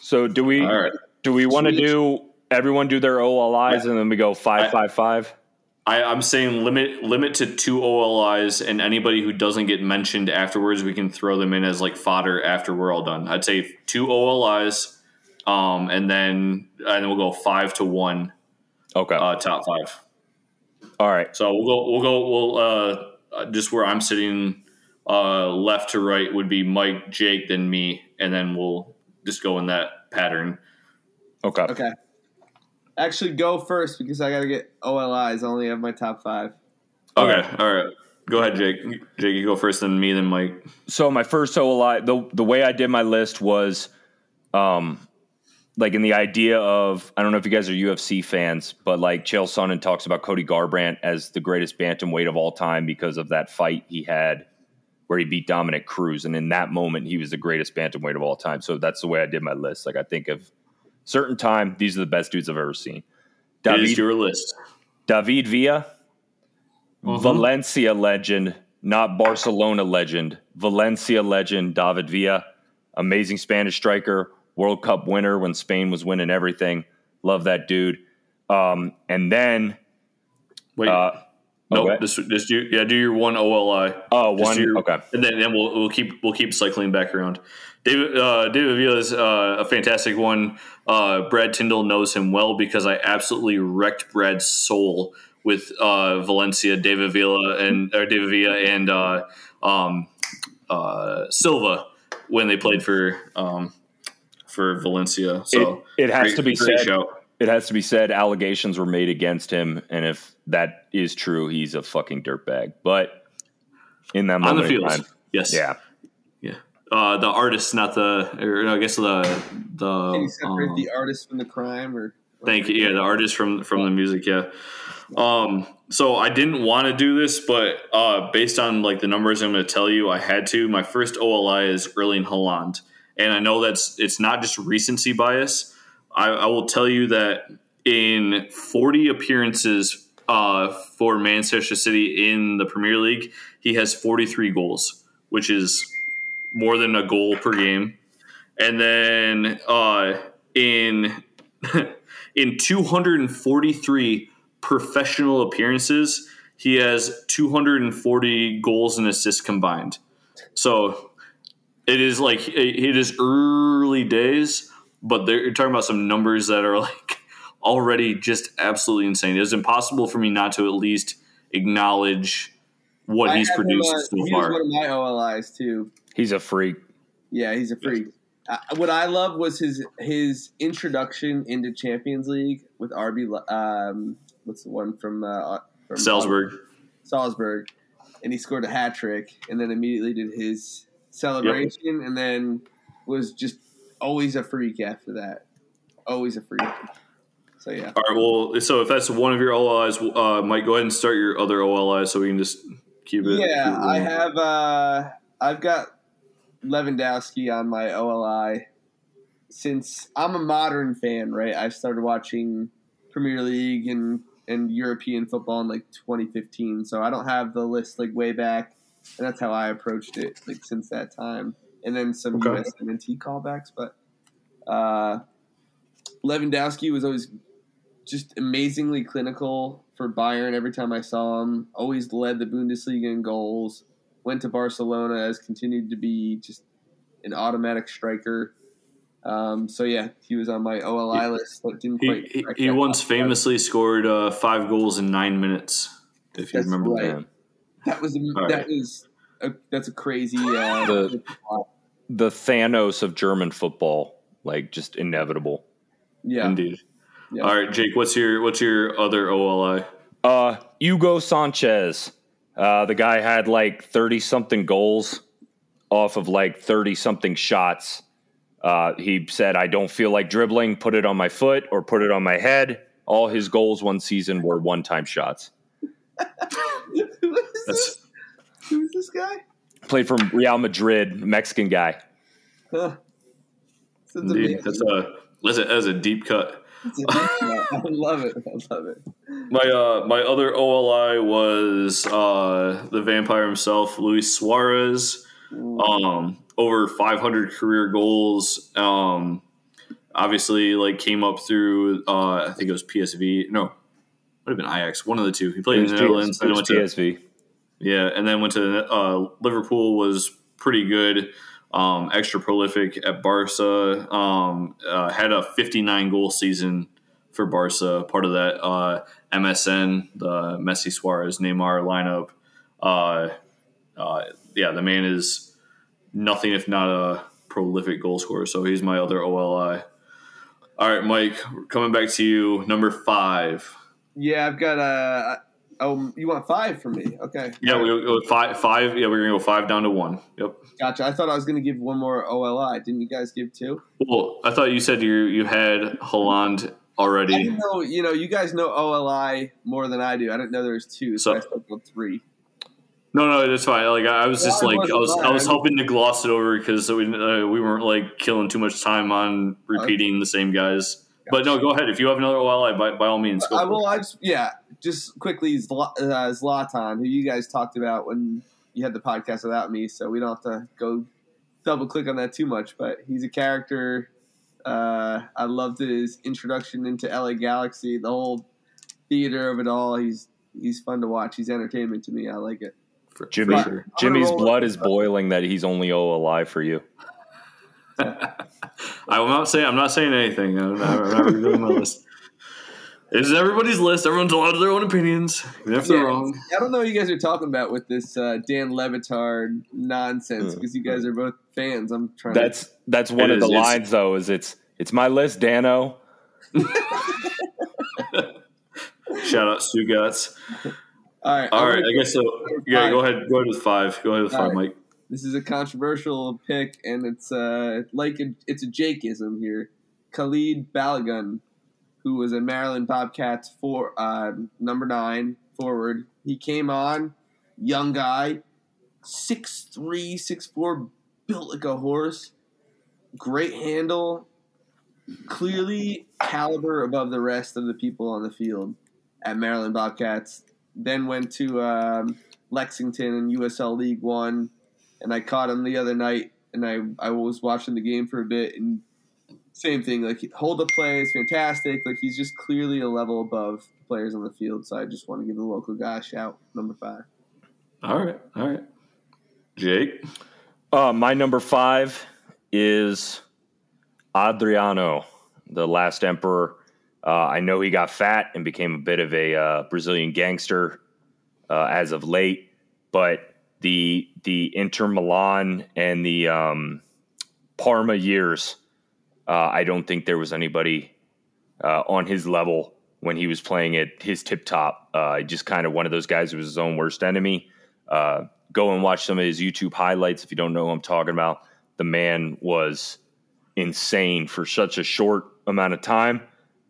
So do we all right. do we want to do everyone do their OLIs and then we go five I- five five? I, I'm saying limit limit to two OLIs, and anybody who doesn't get mentioned afterwards, we can throw them in as like fodder after we're all done. I'd say two OLIs, um, and then and then we'll go five to one Okay. uh, top five. All right. So we'll go we'll go we'll uh, uh, just where I'm sitting, uh, left to right would be Mike, Jake, then me, and then we'll just go in that pattern. Okay. Okay. Actually, go first because I got to get OLIs. I only have my top five. Okay, all right. Go ahead, Jake. Jake, you go first, then me, then Mike. So my first OLI, the the way I did my list was, um, like in the idea of I don't know if you guys are UFC fans, but like Chael Sonnen talks about Cody Garbrandt as the greatest bantamweight of all time because of that fight he had where he beat Dominick Cruz, and in that moment he was the greatest bantamweight of all time. So that's the way I did my list. Like I think of certain time, these are the best dudes I've ever seen. David, it is your list. David Villa, mm-hmm. Valencia legend, not Barcelona legend. Valencia legend, David Villa, amazing Spanish striker, World Cup winner when Spain was winning everything. Love that dude. Um, and then, wait, uh, no, nope, just, just do yeah, do your one OLI. Oh, one. Your, okay, and then, then we'll we'll keep we'll keep cycling back around. David uh, David Villa is uh, a fantastic one. Uh, Brad Tindall knows him well because I absolutely wrecked Brad's soul with uh, Valencia, David Villa, and or David Villa and uh, um, uh, Silva when they played for um, for Valencia. So it, it has great, to be said. Show. It has to be said. Allegations were made against him, and if that is true, he's a fucking dirtbag. But in that moment, on the field, yes, yeah, yeah. Uh, the artist, not the, or I guess the the. Can you separate um, the artist from the crime, or? Thank you. Yeah, the artist from from the music. Yeah. Um, so I didn't want to do this, but uh, based on like the numbers I'm going to tell you, I had to. My first OLI is Erling Haaland, and I know that's it's not just recency bias. I, I will tell you that in 40 appearances uh, for Manchester City in the Premier League, he has 43 goals, which is more than a goal per game. And then uh, in in 243 professional appearances, he has 240 goals and assists combined. So it is like it is early days, but they're talking about some numbers that are like already just absolutely insane. It is impossible for me not to at least acknowledge what I he's produced a, so he far. one of my OLIs too. He's a freak. Yeah, he's a freak. Uh, what I love was his his introduction into Champions League with RB. Um, what's the one from, uh, from Salzburg? Salzburg, and he scored a hat trick, and then immediately did his celebration, yep. and then was just always a freak after that. Always a freak. So yeah. All right. Well, so if that's one of your OLIs, uh, Mike, go ahead and start your other OLI so we can just keep it. Yeah, keep it I have. Uh, I've got Lewandowski on my OLI since I'm a modern fan. Right, I started watching Premier League and and European football in like 2015. So I don't have the list like way back, and that's how I approached it like since that time and then some okay. USMNT callbacks. But uh, Lewandowski was always just amazingly clinical for Bayern. Every time I saw him, always led the Bundesliga in goals. Went to Barcelona, has continued to be just an automatic striker. Um, so yeah, he was on my OLI he, list, but didn't quite. He, he once famously scored uh, five goals in nine minutes. If you That's remember right. that. That was that right. was a, that's a crazy. Uh, the, the Thanos of German football, like just inevitable. Yeah, indeed. Yeah. All right, Jake, what's your what's your other OLI? Uh, Hugo Sanchez. Uh, the guy had like thirty something goals off of like thirty something shots. Uh, he said, "I don't feel like dribbling. Put it on my foot or put it on my head." All his goals one season were one time shots. Who is this? Who is this guy? Played for Real Madrid, Mexican guy. Huh. Indeed, that's a that's a, that's a deep cut. A deep cut. I love it. I love it. My uh, my other OLI was uh, the vampire himself, Luis Suarez. Um, over 500 career goals. Um, obviously, like came up through. Uh, I think it was PSV. No, would have been Ajax. One of the two. He played in the Netherlands. Then went to PSV. Yeah, and then went to uh, Liverpool. Was pretty good. Um, extra prolific at Barca. Um, uh, had a 59 goal season for Barca. Part of that uh, MSN, the Messi, Suarez, Neymar lineup. Uh, uh, yeah, the man is nothing if not a prolific goal scorer. So he's my other OLI. All right, Mike, coming back to you. Number five. Yeah, I've got a. Oh, you want five from me? Okay. Yeah, we go five. Five. Yeah, we're gonna go five down to one. Yep. Gotcha. I thought I was going to give one more OLI. Didn't you guys give two? Well, I thought you said you you had Haaland I already. didn't know. You know, you guys know OLI more than I do. I didn't know there was two, so, So- I three. No, no, that's fine. Like I was just like I was. I was hoping to gloss it over because we uh, we weren't like killing too much time on repeating the same guys. But no, go ahead. If you have another OLI, by, by all means, go I for it. will. I just yeah. Just quickly, Zla- uh, Zlatan, who you guys talked about when you had the podcast without me, so we don't have to go double click on that too much. But he's a character. Uh, I loved his introduction into LA Galaxy, the whole theater of it all. He's he's fun to watch. He's entertainment to me. I like it. For- for Jimmy, sure. Jimmy's blood is boiling that he's only OLI for you. I'm not saying I'm not saying anything. I'm not, I'm not revealing my list. It's everybody's list. Everyone's allowed their own opinions, even if they're wrong. I don't know what you guys are talking about with this uh, Dan Le Batard nonsense because you guys are both fans. I'm trying. That's that's one It of the is, it's- lines though. Is it's it's my list, Dano. Shout out Stugotz. to, all right. All I'm right, I guess so. Yeah, five. go ahead. Go ahead with five. Go ahead with All five, right. Mike. This is a controversial pick, and it's uh like a, it's a Jakeism here. Khalid Balogun, who was a Maryland Bobcats for uh, number nine forward. He came on, young guy, six three, six four, built like a horse. Great handle, clearly caliber above the rest of the people on the field at Maryland Bobcats. Then went to um, Lexington in USL League One, and I caught him the other night, and I I was watching the game for a bit, and same thing. Like hold up play is fantastic. Like he's just clearly a level above the players on the field. So I just want to give the local guy a shout. Number five. All right, all right. Jake. Uh, my number five is Adriano, the last emperor. Uh, I know he got fat and became a bit of a uh, Brazilian gangster uh, as of late, but the the Inter Milan and the um, Parma years, uh, I don't think there was anybody uh, on his level when he was playing at his tip top. Uh, just kind of one of those guys who was his own worst enemy. Uh, go and watch some of his YouTube highlights if you don't know who I'm talking about. The man was insane for such a short amount of time,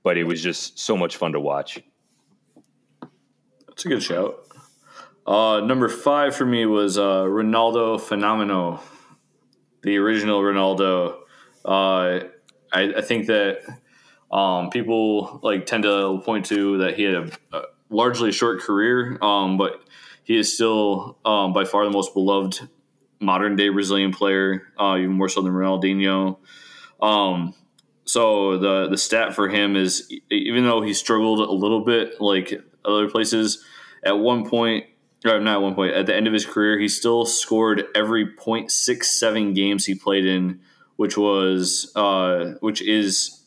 but it was just so much fun to watch. That's a good shout. Uh, number five for me was uh, Ronaldo Fenomeno, the original Ronaldo. Uh, I, I think that um, people like tend to point to that he had a, a largely short career, um, but he is still um, by far the most beloved modern day Brazilian player, uh, even more so than Ronaldinho. Um, so the the stat for him is even though he struggled a little bit like other places, at one point, or not at one point, at the end of his career, he still scored every 0.67 games he played in, which was uh, which is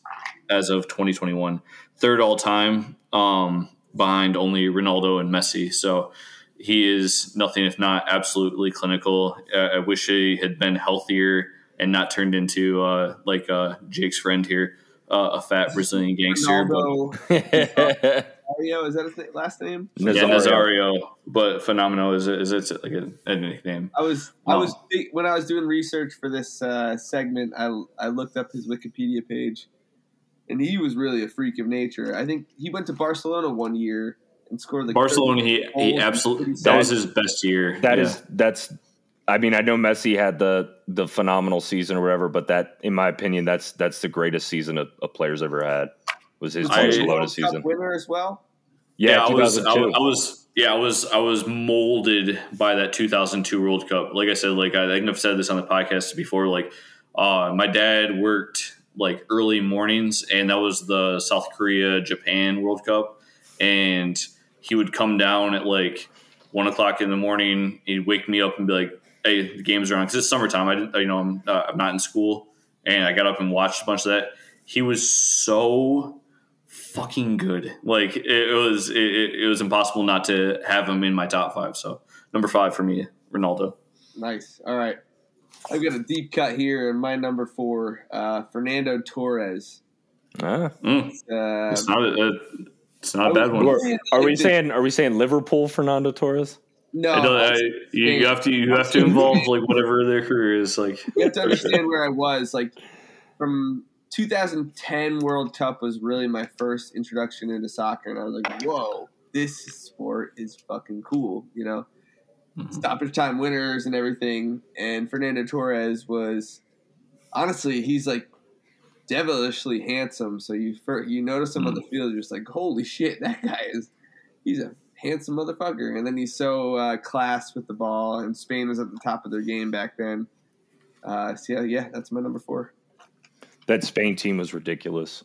as of 2021 third all time, um, behind only Ronaldo and Messi. So he is nothing if not absolutely clinical. Uh, I wish he had been healthier and not turned into uh, like uh, Jake's friend here, uh, a fat Brazilian gangster. But, Ronaldo Mario, is that his last name? yeah, Nazario. Nazario, but Fenomeno is is it's like a, a nickname. I was I was when I was doing research for this uh, segment. I I looked up his Wikipedia page, and he was really a freak of nature. I think he went to Barcelona one year and scored like Barcelona, he, he absolutely that was his best year. That Yeah. is that's. I mean, I know Messi had the the phenomenal season or whatever, but that, in my opinion, that's that's the greatest season a, a player's ever had. Was his Was he Barcelona World Cup season? winner as well. Yeah, I was, I, I was, yeah, I was, I was molded by that 2002 World Cup. Like I said, like I, I think I've said this on the podcast before. Like, uh, my dad worked like early mornings, and that was the South Korea Japan World Cup, and he would come down at like one o'clock in the morning. He'd wake me up and be like, "Hey, the games are on." Because it's summertime. I didn't, you know, I'm, uh, I'm not in school, and I got up and watched a bunch of that. He was so fucking good. Like it, it was, it, it it was impossible not to have him in my top five. So number five for me, Ronaldo. Nice. All right. I've got a deep cut here in my number four, uh, Fernando Torres. Ah. Mm, Uh, it's not a, it's not a bad one. Are, are we saying are we saying Liverpool Fernando Torres? no? I don't- I- you, you have to you have to involve like whatever their career is like. you have to understand where I was. Like from 2010 World Cup was really my first introduction into soccer, and I was like, "Whoa, this sport is fucking cool!" You know, Mhm. stoppage time winners and everything. And Fernando Torres was honestly, he's like devilishly handsome. So you fir- you notice him on the field, you're just like, "Holy shit, that guy is he's a handsome motherfucker." And then he's so uh, class with the ball, and Spain was at the top of their game back then. Uh, so yeah, yeah, that's my number four. That Spain team was ridiculous.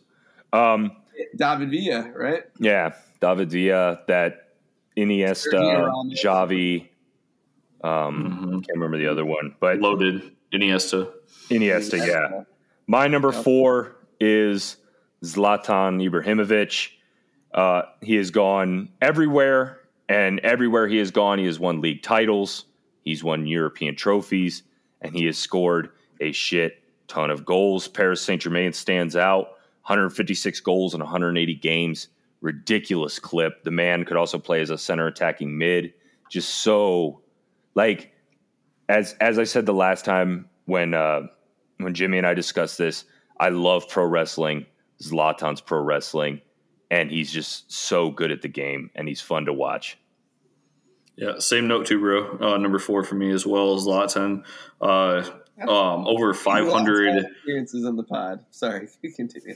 Um, David Villa, right? yeah, David Villa, that Iniesta, Sergio Javi. Um, Mhm. can't remember the other one, but Loaded Iniesta. Iniesta, yeah. My number four is Zlatan Ibrahimovic. Uh, he has gone everywhere, and everywhere he has gone, he has won league titles, he's won European trophies, and he has scored a shit ton of goals. Paris Saint Germain stands out 156 goals in 180 games. Ridiculous clip. The man could also play as a center attacking mid. Just so, like, as as I said the last time when uh, when Jimmy and I discussed this, I love pro wrestling. Zlatan's pro wrestling, and he's just so good at the game, and he's fun to watch. Yeah, same note too, bro. Uh, number four for me as well as Zlatan. Uh, um, over five hundred. experiences on the pod. Sorry, continue.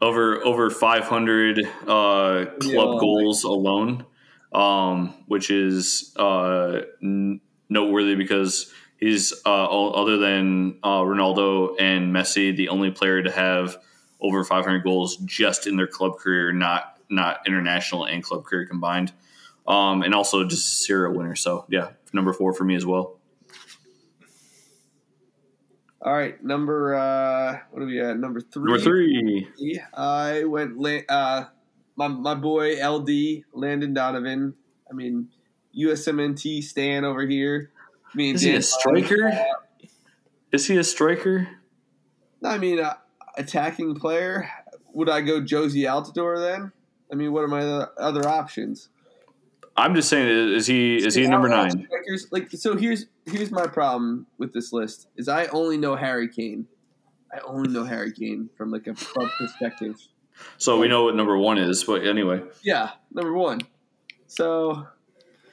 over over 500 uh, club Yeah. goals alone, um, which is uh, n- noteworthy because he's uh, o- other than uh, Ronaldo and Messi, the only player to have over 500 goals just in their club career, not not international and club career combined, um, and also just a serial winner. So yeah, number four for me as well. All right, number uh, what are we at? Number three. Number three, I went. La- uh, my my boy LD Landon Donovan. I mean, USMNT Stan over here. Me and is he a striker? Is he a striker? I mean, uh, attacking player. Would I go Jozy Altidore then? I mean, what are my other- other options? I'm just saying, is he is he number How- how nine? Like, so here's here's my problem with this list is I only know Harry Kane. I only know Harry Kane from like a club perspective. So we know what number one is, but anyway. Yeah, number one. So,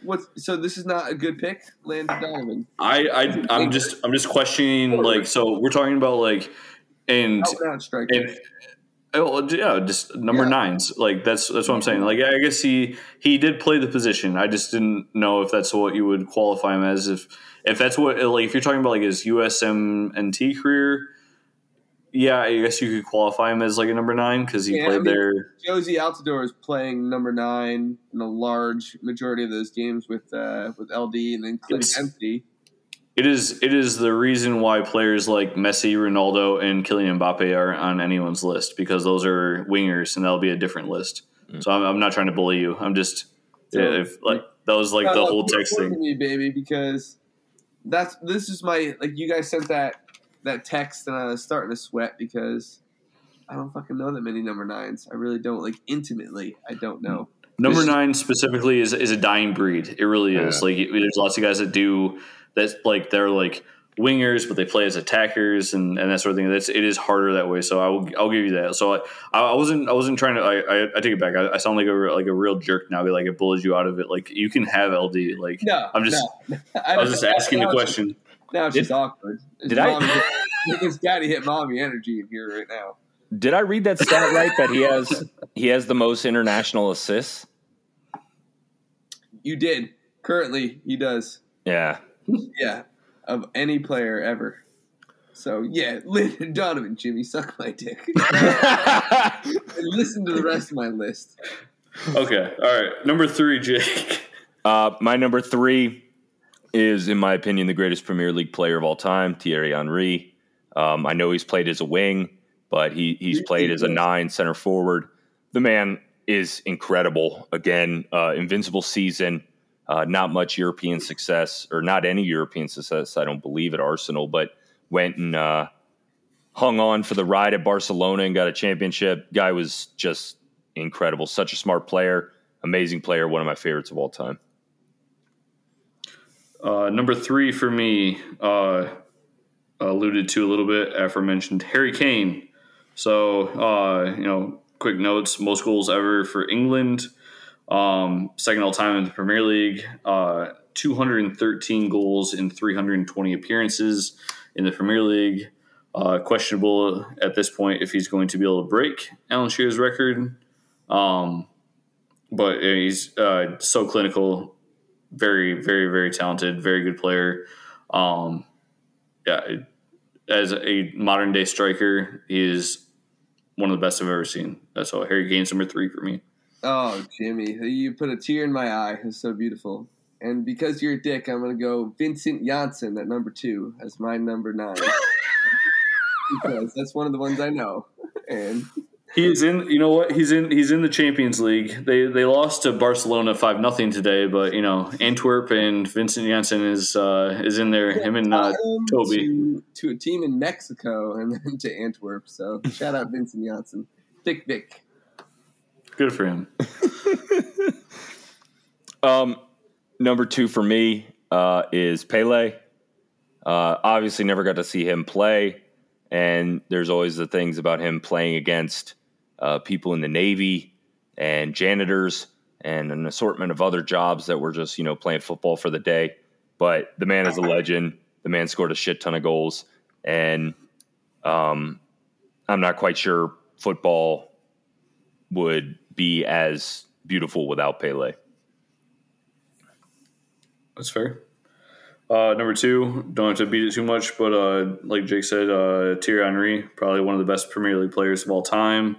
what? So this is not a good pick, Landon Donovan. I, I I'm just I'm just questioning like so we're talking about like and Out and out and oh yeah just number Yeah. nines. Like that's that's what I'm saying. Like I guess he he did play the position. I just didn't know if that's what you would qualify him as. If if that's what like if you're talking about like his USMNT career yeah I guess you could qualify him as like a number nine because he Yeah, I played mean- there. Jozy Altidore is playing number nine in a large majority of those games with uh, with LD and then Clint It's- Dempsey. It is it is the reason why players like Messi, Ronaldo, and Kylian Mbappe are on anyone's list because those are wingers and that'll be a different list. Mm. So I'm, I'm not trying to bully you. I'm just So- if like that was like No, the no, whole text thing. me, baby, because that's this is my like you guys sent that that text and I was starting to sweat because I don't fucking know that many number nines. I really don't like intimately. I don't know. Number nine specifically is is a dying breed. It really is. Yeah. Like there's lots of guys that do that's like they're like wingers, but they play as attackers and, and that sort of thing. That's it is harder that way. So I will I'll give you that. So I, I wasn't I wasn't trying to I, I, I take it back. I, I sound like a like a real jerk now. Be like I bullied you out of it. Like you can have LD. Like No, I'm just no. I was just asking the now it's- question. Now it's Did- just awkward. It's did I- mommy- It's daddy hit mommy energy in here right now. Did I read that stat right? That he has he has the most international assists. You did. Currently, he does. Yeah, Yeah, of any player ever. So yeah, Landon Donovan, Jimmy, suck my dick. listen to the rest of my list. Okay. All right. Number three, Jake. Uh, my number three is, in my opinion, the greatest Premier League player of all time, Thierry Henry. Um, I know he's played as a wing, but he he's played as a nine center forward. The man is incredible. Again, uh, invincible season. Uh, not much European success, or not any European success, I don't believe, at Arsenal, but went and uh, hung on for the ride at Barcelona and got a championship. Guy was just incredible. Such a smart player, amazing player, one of my favorites of all time. Uh, number three for me, uh, alluded to a little bit aforementioned Harry Kane. So, uh, you know, quick notes most goals ever for England, um, second all time in the Premier League, uh, 213 goals in 320 appearances in the Premier League. Uh, questionable at this point if he's going to be able to break Alan Shearer's record. Um, but he's uh, so clinical, very, very, very talented, very good player. Um, yeah, as a modern day striker, he is one of the best I've ever seen. That's all. Harry Kane's number three for me. Oh, Jimmy, you put a tear in my eye. It's so beautiful. And because you're a dick, I'm going to go Vincent Janssen at number two as my number nine. because that's one of the ones I know. And he's in. You know what? He's in. He's in the Champions League. They they lost to Barcelona five nothing today, but you know Antwerp and Vincent Janssen is uh, is in there. Him and uh, Toby to, to, a team in Mexico and then to Antwerp. So shout out Vincent Janssen, Vic Vic. Good for him. um, number two for me uh, is Pele. Uh, obviously, never got to see him play, and there's always the things about him playing against uh, people in the Navy and janitors and an assortment of other jobs that were just you know playing football for the day. But the man is a legend. The man scored a shit ton of goals, and um, I'm not quite sure football would be as beautiful without Pele. That's fair. Uh, number two, don't have to beat it too much, but uh, like Jake said, uh, Thierry Henry, probably one of the best Premier League players of all time.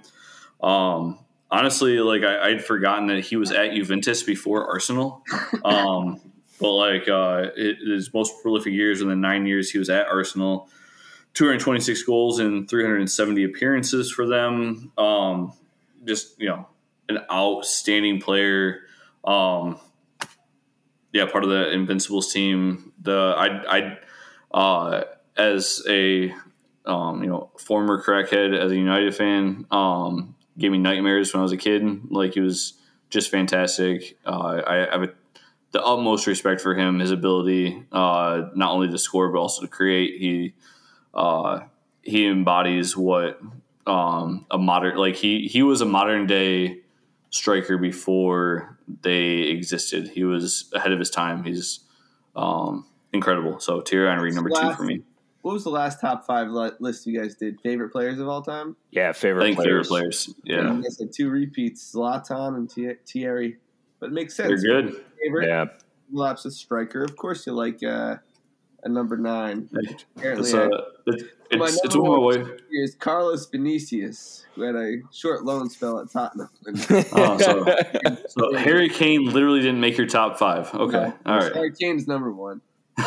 Um, honestly, like I, would forgotten that he was at Juventus before Arsenal. Um, but like uh, it, his most prolific years in the nine years he was at Arsenal, 226 goals and 370 appearances for them. Um, just you know, an outstanding player. Um, yeah, part of the Invincibles team. The I I uh, as a um, you know former crackhead as a United fan um, gave me nightmares when I was a kid. Like he was just fantastic. Uh, I, have a, the utmost respect for him, his ability uh, not only to score but also to create. He uh, he embodies what um, a modern like he he was a modern day striker before they existed. He was ahead of his time. He's um, incredible. So Thierry Henry, number last, two for me. What was the last top five list you guys did? Favorite players of all time? Yeah, favorite players. Favorite players. Yeah, I said two repeats: Zlatan and Thierry. But it makes sense. They're good. Favorite? Yeah. Laps of striker. Of course, you like uh, a number nine. Apparently, it's, uh, it's, it's, it's one way. Is Carlos Vinicius, who had a short loan spell at Tottenham. oh, so, so, Harry Kane literally didn't make your top five. Okay, no, all right. Harry Kane's number one.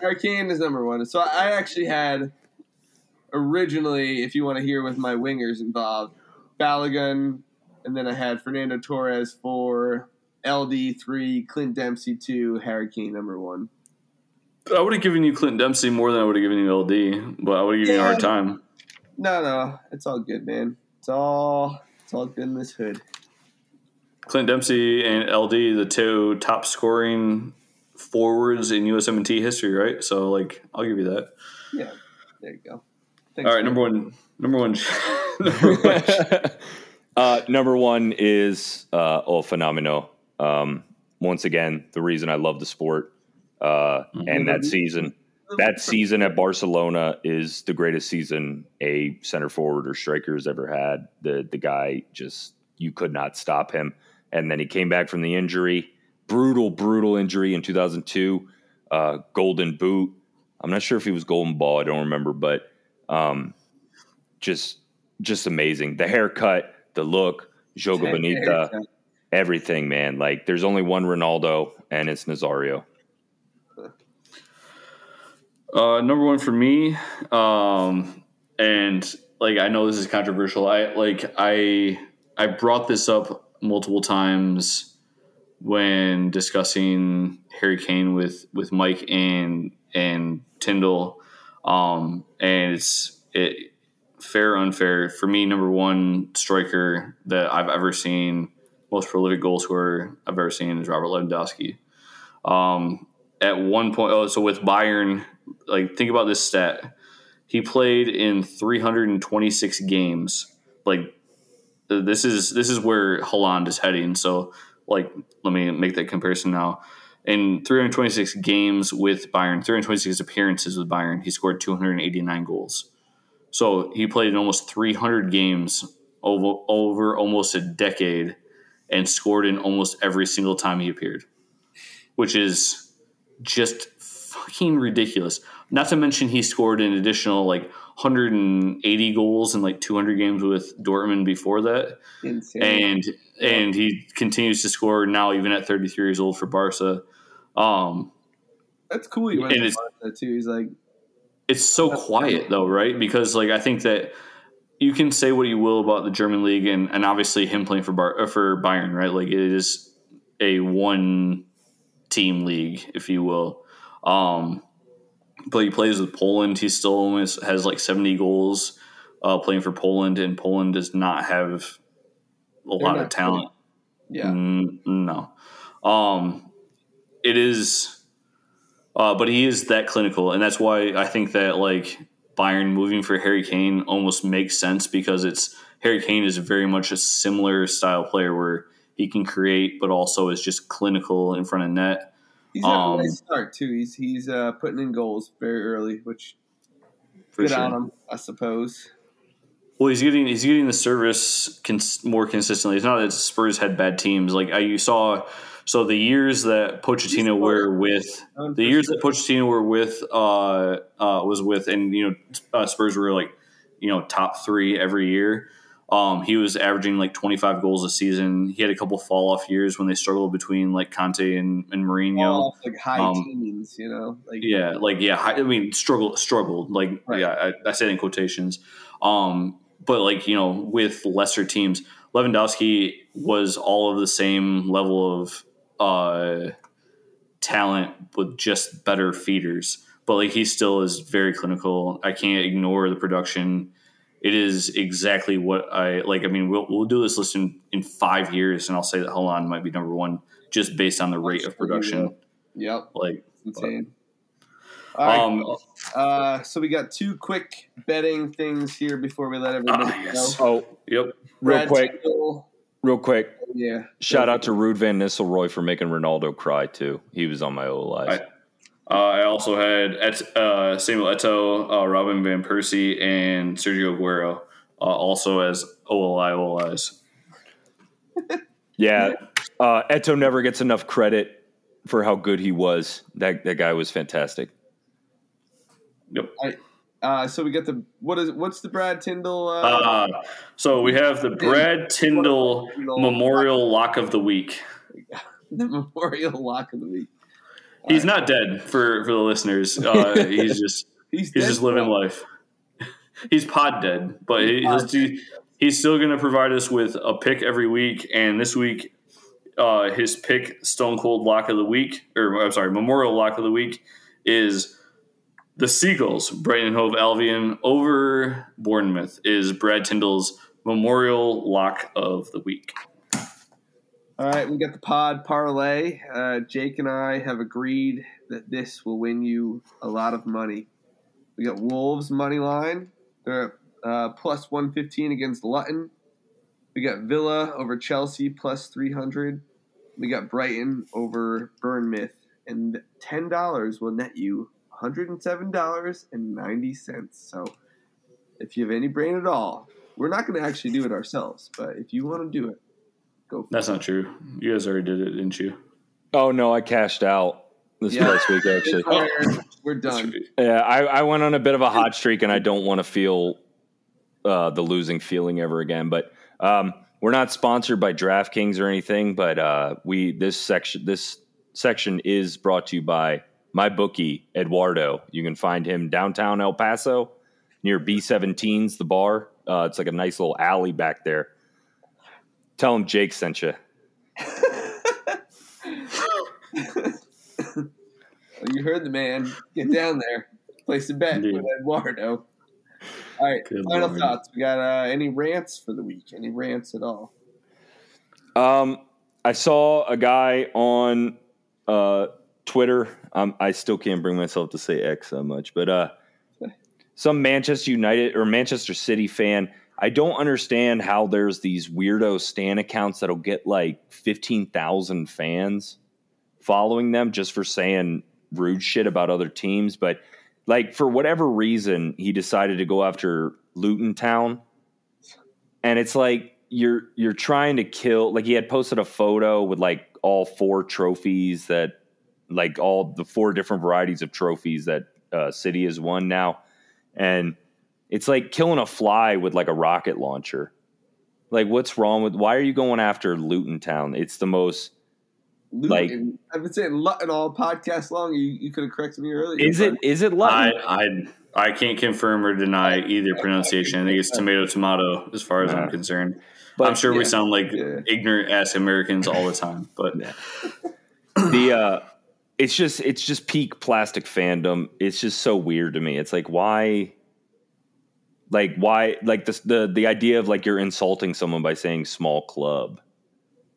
Harry Kane is number one. So I actually had originally, if you want to hear with my wingers involved, Balogun, and then I had Fernando Torres for LD three, Clint Dempsey two, Harry Kane number one. I would have given you Clint Dempsey more than I would have given you LD, but I would have given yeah. you a hard time. No, no, it's all good, man. It's all it's all good in this hood. Clint Dempsey and LD, the two top scoring forwards in USMNT history, right? So, like, I'll give you that. Yeah, there you go. Thanks, all right, number one, number one, number one. uh, number one is uh, El Fenomeno. Um, once again, the reason I love the sport uh, mm-hmm. and that season. That season at Barcelona is the greatest season a center forward or striker has ever had. The the guy just you could not stop him. And then he came back from the injury, brutal, brutal injury in 2002. Uh, golden boot. I'm not sure if he was golden ball. I don't remember, but um, just just amazing. The haircut, the look, Joga Bonito everything, man. Like there's only one Ronaldo, and it's Nazario. Uh, number one for me, um, and like I know this is controversial. I like I I brought this up multiple times when discussing Harry Kane with with Mike and and Tindall. Um, and it's it fair unfair for me. Number one striker that I've ever seen, most prolific goal scorer I've ever seen is Robert Lewandowski. Um, at one point, oh, so with Bayern, like think about this stat. He played in 326 games. Like this is this is where Haaland is heading. So like let me make that comparison now. In 326 games with Bayern, 326 appearances with Bayern, he scored 289 goals. So he played in almost 300 games over, over almost a decade and scored in almost every single time he appeared, which is just fucking ridiculous. Not to mention he scored an additional like 180 goals in like 200 games with Dortmund before that, Insane. and and he continues to score now even at 33 years old for Barca. Um, That's cool. He went and to it's- Barca too. He's like, it's so quiet though, right? Because like I think that you can say what you will about the German league and, and obviously him playing for Bar- uh, for Bayern, right? Like it is a one team league, if you will. Um, but he plays with Poland. He still almost has like seventy goals uh, playing for Poland, and Poland does not have a lot of talent. yeah, Mm, no. Um, it is, uh, but he is that clinical, and that's why I think that like Bayern moving for Harry Kane almost makes sense because it's Harry Kane is very much a similar style player where he can create, but also is just clinical in front of net. he's had um, a nice start too. He's he's uh, putting in goals very early, which good sure. on him, I suppose. Well, he's getting he's getting the service cons- more consistently. It's not that Spurs had bad teams. Like I, you saw, so the years that Pochettino were with the years that Pochettino were with uh, uh, was with, and you know uh, Spurs were like you know top three every year. Um, he was averaging like 25 goals a season. He had a couple fall off years when they struggled between like Conte and, and Mourinho. off like high um, teens, you know, like Yeah, like yeah, I I mean, struggle, struggled. Like Right. yeah, I, I say it in quotations. Um, but like you know, with lesser teams, Lewandowski was all of the same level of uh, talent with just better feeders. But like he still is very clinical. I can't ignore the production. It is exactly what I like. I mean, we'll we'll do this list in, in five years, and I'll say that Haaland might be number one just based on the rate of production. Yep, Like, it's insane. All right, um, uh, so we got two quick betting things here before we let everybody Ah, yes. go. Oh, yep. real Brad quick, Tindall, real quick. yeah. Shout out to Ruud Van Nistelrooy for making Ronaldo cry too. He was on my OLIs. I- Uh, I also had Et- uh, Samuel Eto'o, uh, Robin Van Persie, and Sergio Aguero, uh, also as OLI OLIs. Yeah, uh, Eto never gets enough credit for how good he was. That that guy was fantastic. Yep. Uh, so we got the what is what's the Brad Tindall? Uh, Uh, so we have the Brad Tindall Memorial Lock of the Week. the Memorial Lock of the Week. He's not dead for, for the listeners. Uh, he's just He's, he's dead just living for- life. He's pod dead, but he, he'll do, he's still going to provide us with a pick every week. And this week, uh, his pick, Stone Cold Lock of the Week, or I'm sorry, Memorial Lock of the Week, is the Seagulls, Brighton Hove Albion over Bournemouth. Is Brad Tindall's Memorial Lock of the Week. All right, we got the pod parlay. Uh, Jake and I have agreed that this will win you a lot of money. We got Wolves money line. They're uh, plus one fifteen against Luton. We got Villa over Chelsea plus three hundred. We got Brighton over Bournemouth, and ten dollars will net you one hundred and seven dollars and ninety cents. So, if you have any brain at all, we're not going to actually do it ourselves, but if you want to do it, go. For it. That's not true. You guys already did it, didn't you? Oh no, I cashed out this Yeah. past week actually. it. We're done. Yeah, I, I went on a bit of a hot streak, and I don't want to feel uh, the losing feeling ever again. But um, we're not sponsored by DraftKings or anything. But uh, we this section this section is brought to you by my bookie Eduardo. You can find him downtown El Paso near B17's the bar. Uh, it's like a nice little alley back there. Tell him Jake sent you. You heard the man. Get down there. Place a bet Indeed. with Eduardo. All right, Good final Lord. thoughts. We got uh, any rants for the week? Any rants at all? Um, I saw a guy on uh, Twitter. Um, I still can't bring myself to say X so much, but uh, some Manchester United or Manchester City fan. I don't understand how there's these weirdo stan accounts that'll get like fifteen thousand fans following them just for saying rude shit about other teams. But like for whatever reason, he decided to go after Luton Town and it's like you're you're trying to kill like he had posted a photo with like all four trophies that like all the four different varieties of trophies that uh, city has won now and it's like killing a fly with like a rocket launcher like what's wrong with why are you going after luton town it's the most Like- Luton. I've been saying Luton all podcast long. You, you could have corrected me earlier. is it is it Luton? I I can't confirm or deny either pronunciation. I think it's tomato tomato as far as Nah. I'm concerned. But- I'm sure we sound like Yeah. ignorant ass Americans all the time, but the uh it's just it's just peak plastic fandom. It's just so weird to me. It's like why like why like the the the idea of like you're insulting someone by saying small club.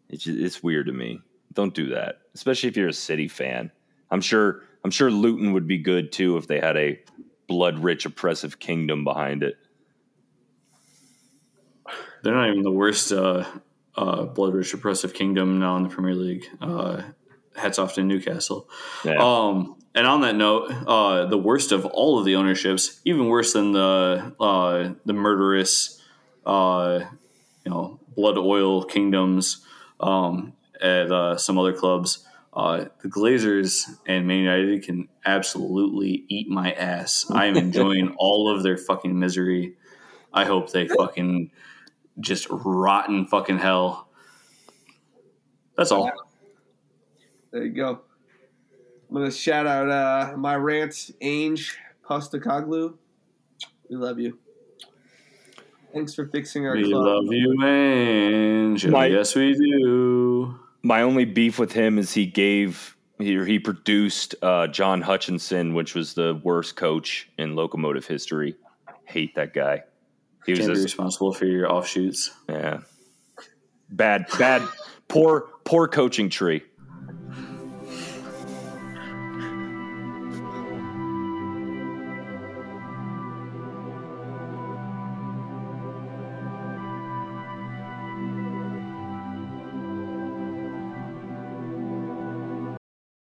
It's just, it's weird to me. Don't do that especially if you're a city fan. I'm sure i'm sure luton would be good too if they had a blood rich oppressive kingdom behind it. They're not even the worst uh, uh, blood rich oppressive kingdom now in the Premier League. Uh, hats off to Newcastle. yeah Um, and on that note, uh, the worst of all of the ownerships, even worse than the uh, the murderous, uh, you know, blood oil kingdoms um, at uh, some other clubs. Uh, the Glazers and Man United can absolutely eat my ass. I am enjoying all of their fucking misery. I hope they fucking just rot in fucking hell. That's all. There you go. I'm gonna shout out uh, my rant, Ange Postecoglou. We love you. Thanks for fixing our club. We club. love you, Ange. My- yes, we do. my only beef with him is he gave he, he produced uh, John Hutchinson, which was the worst coach in locomotive history. Hate that guy. He was Can't be just, responsible for your offshoots. yeah, bad, bad, poor, poor coaching tree.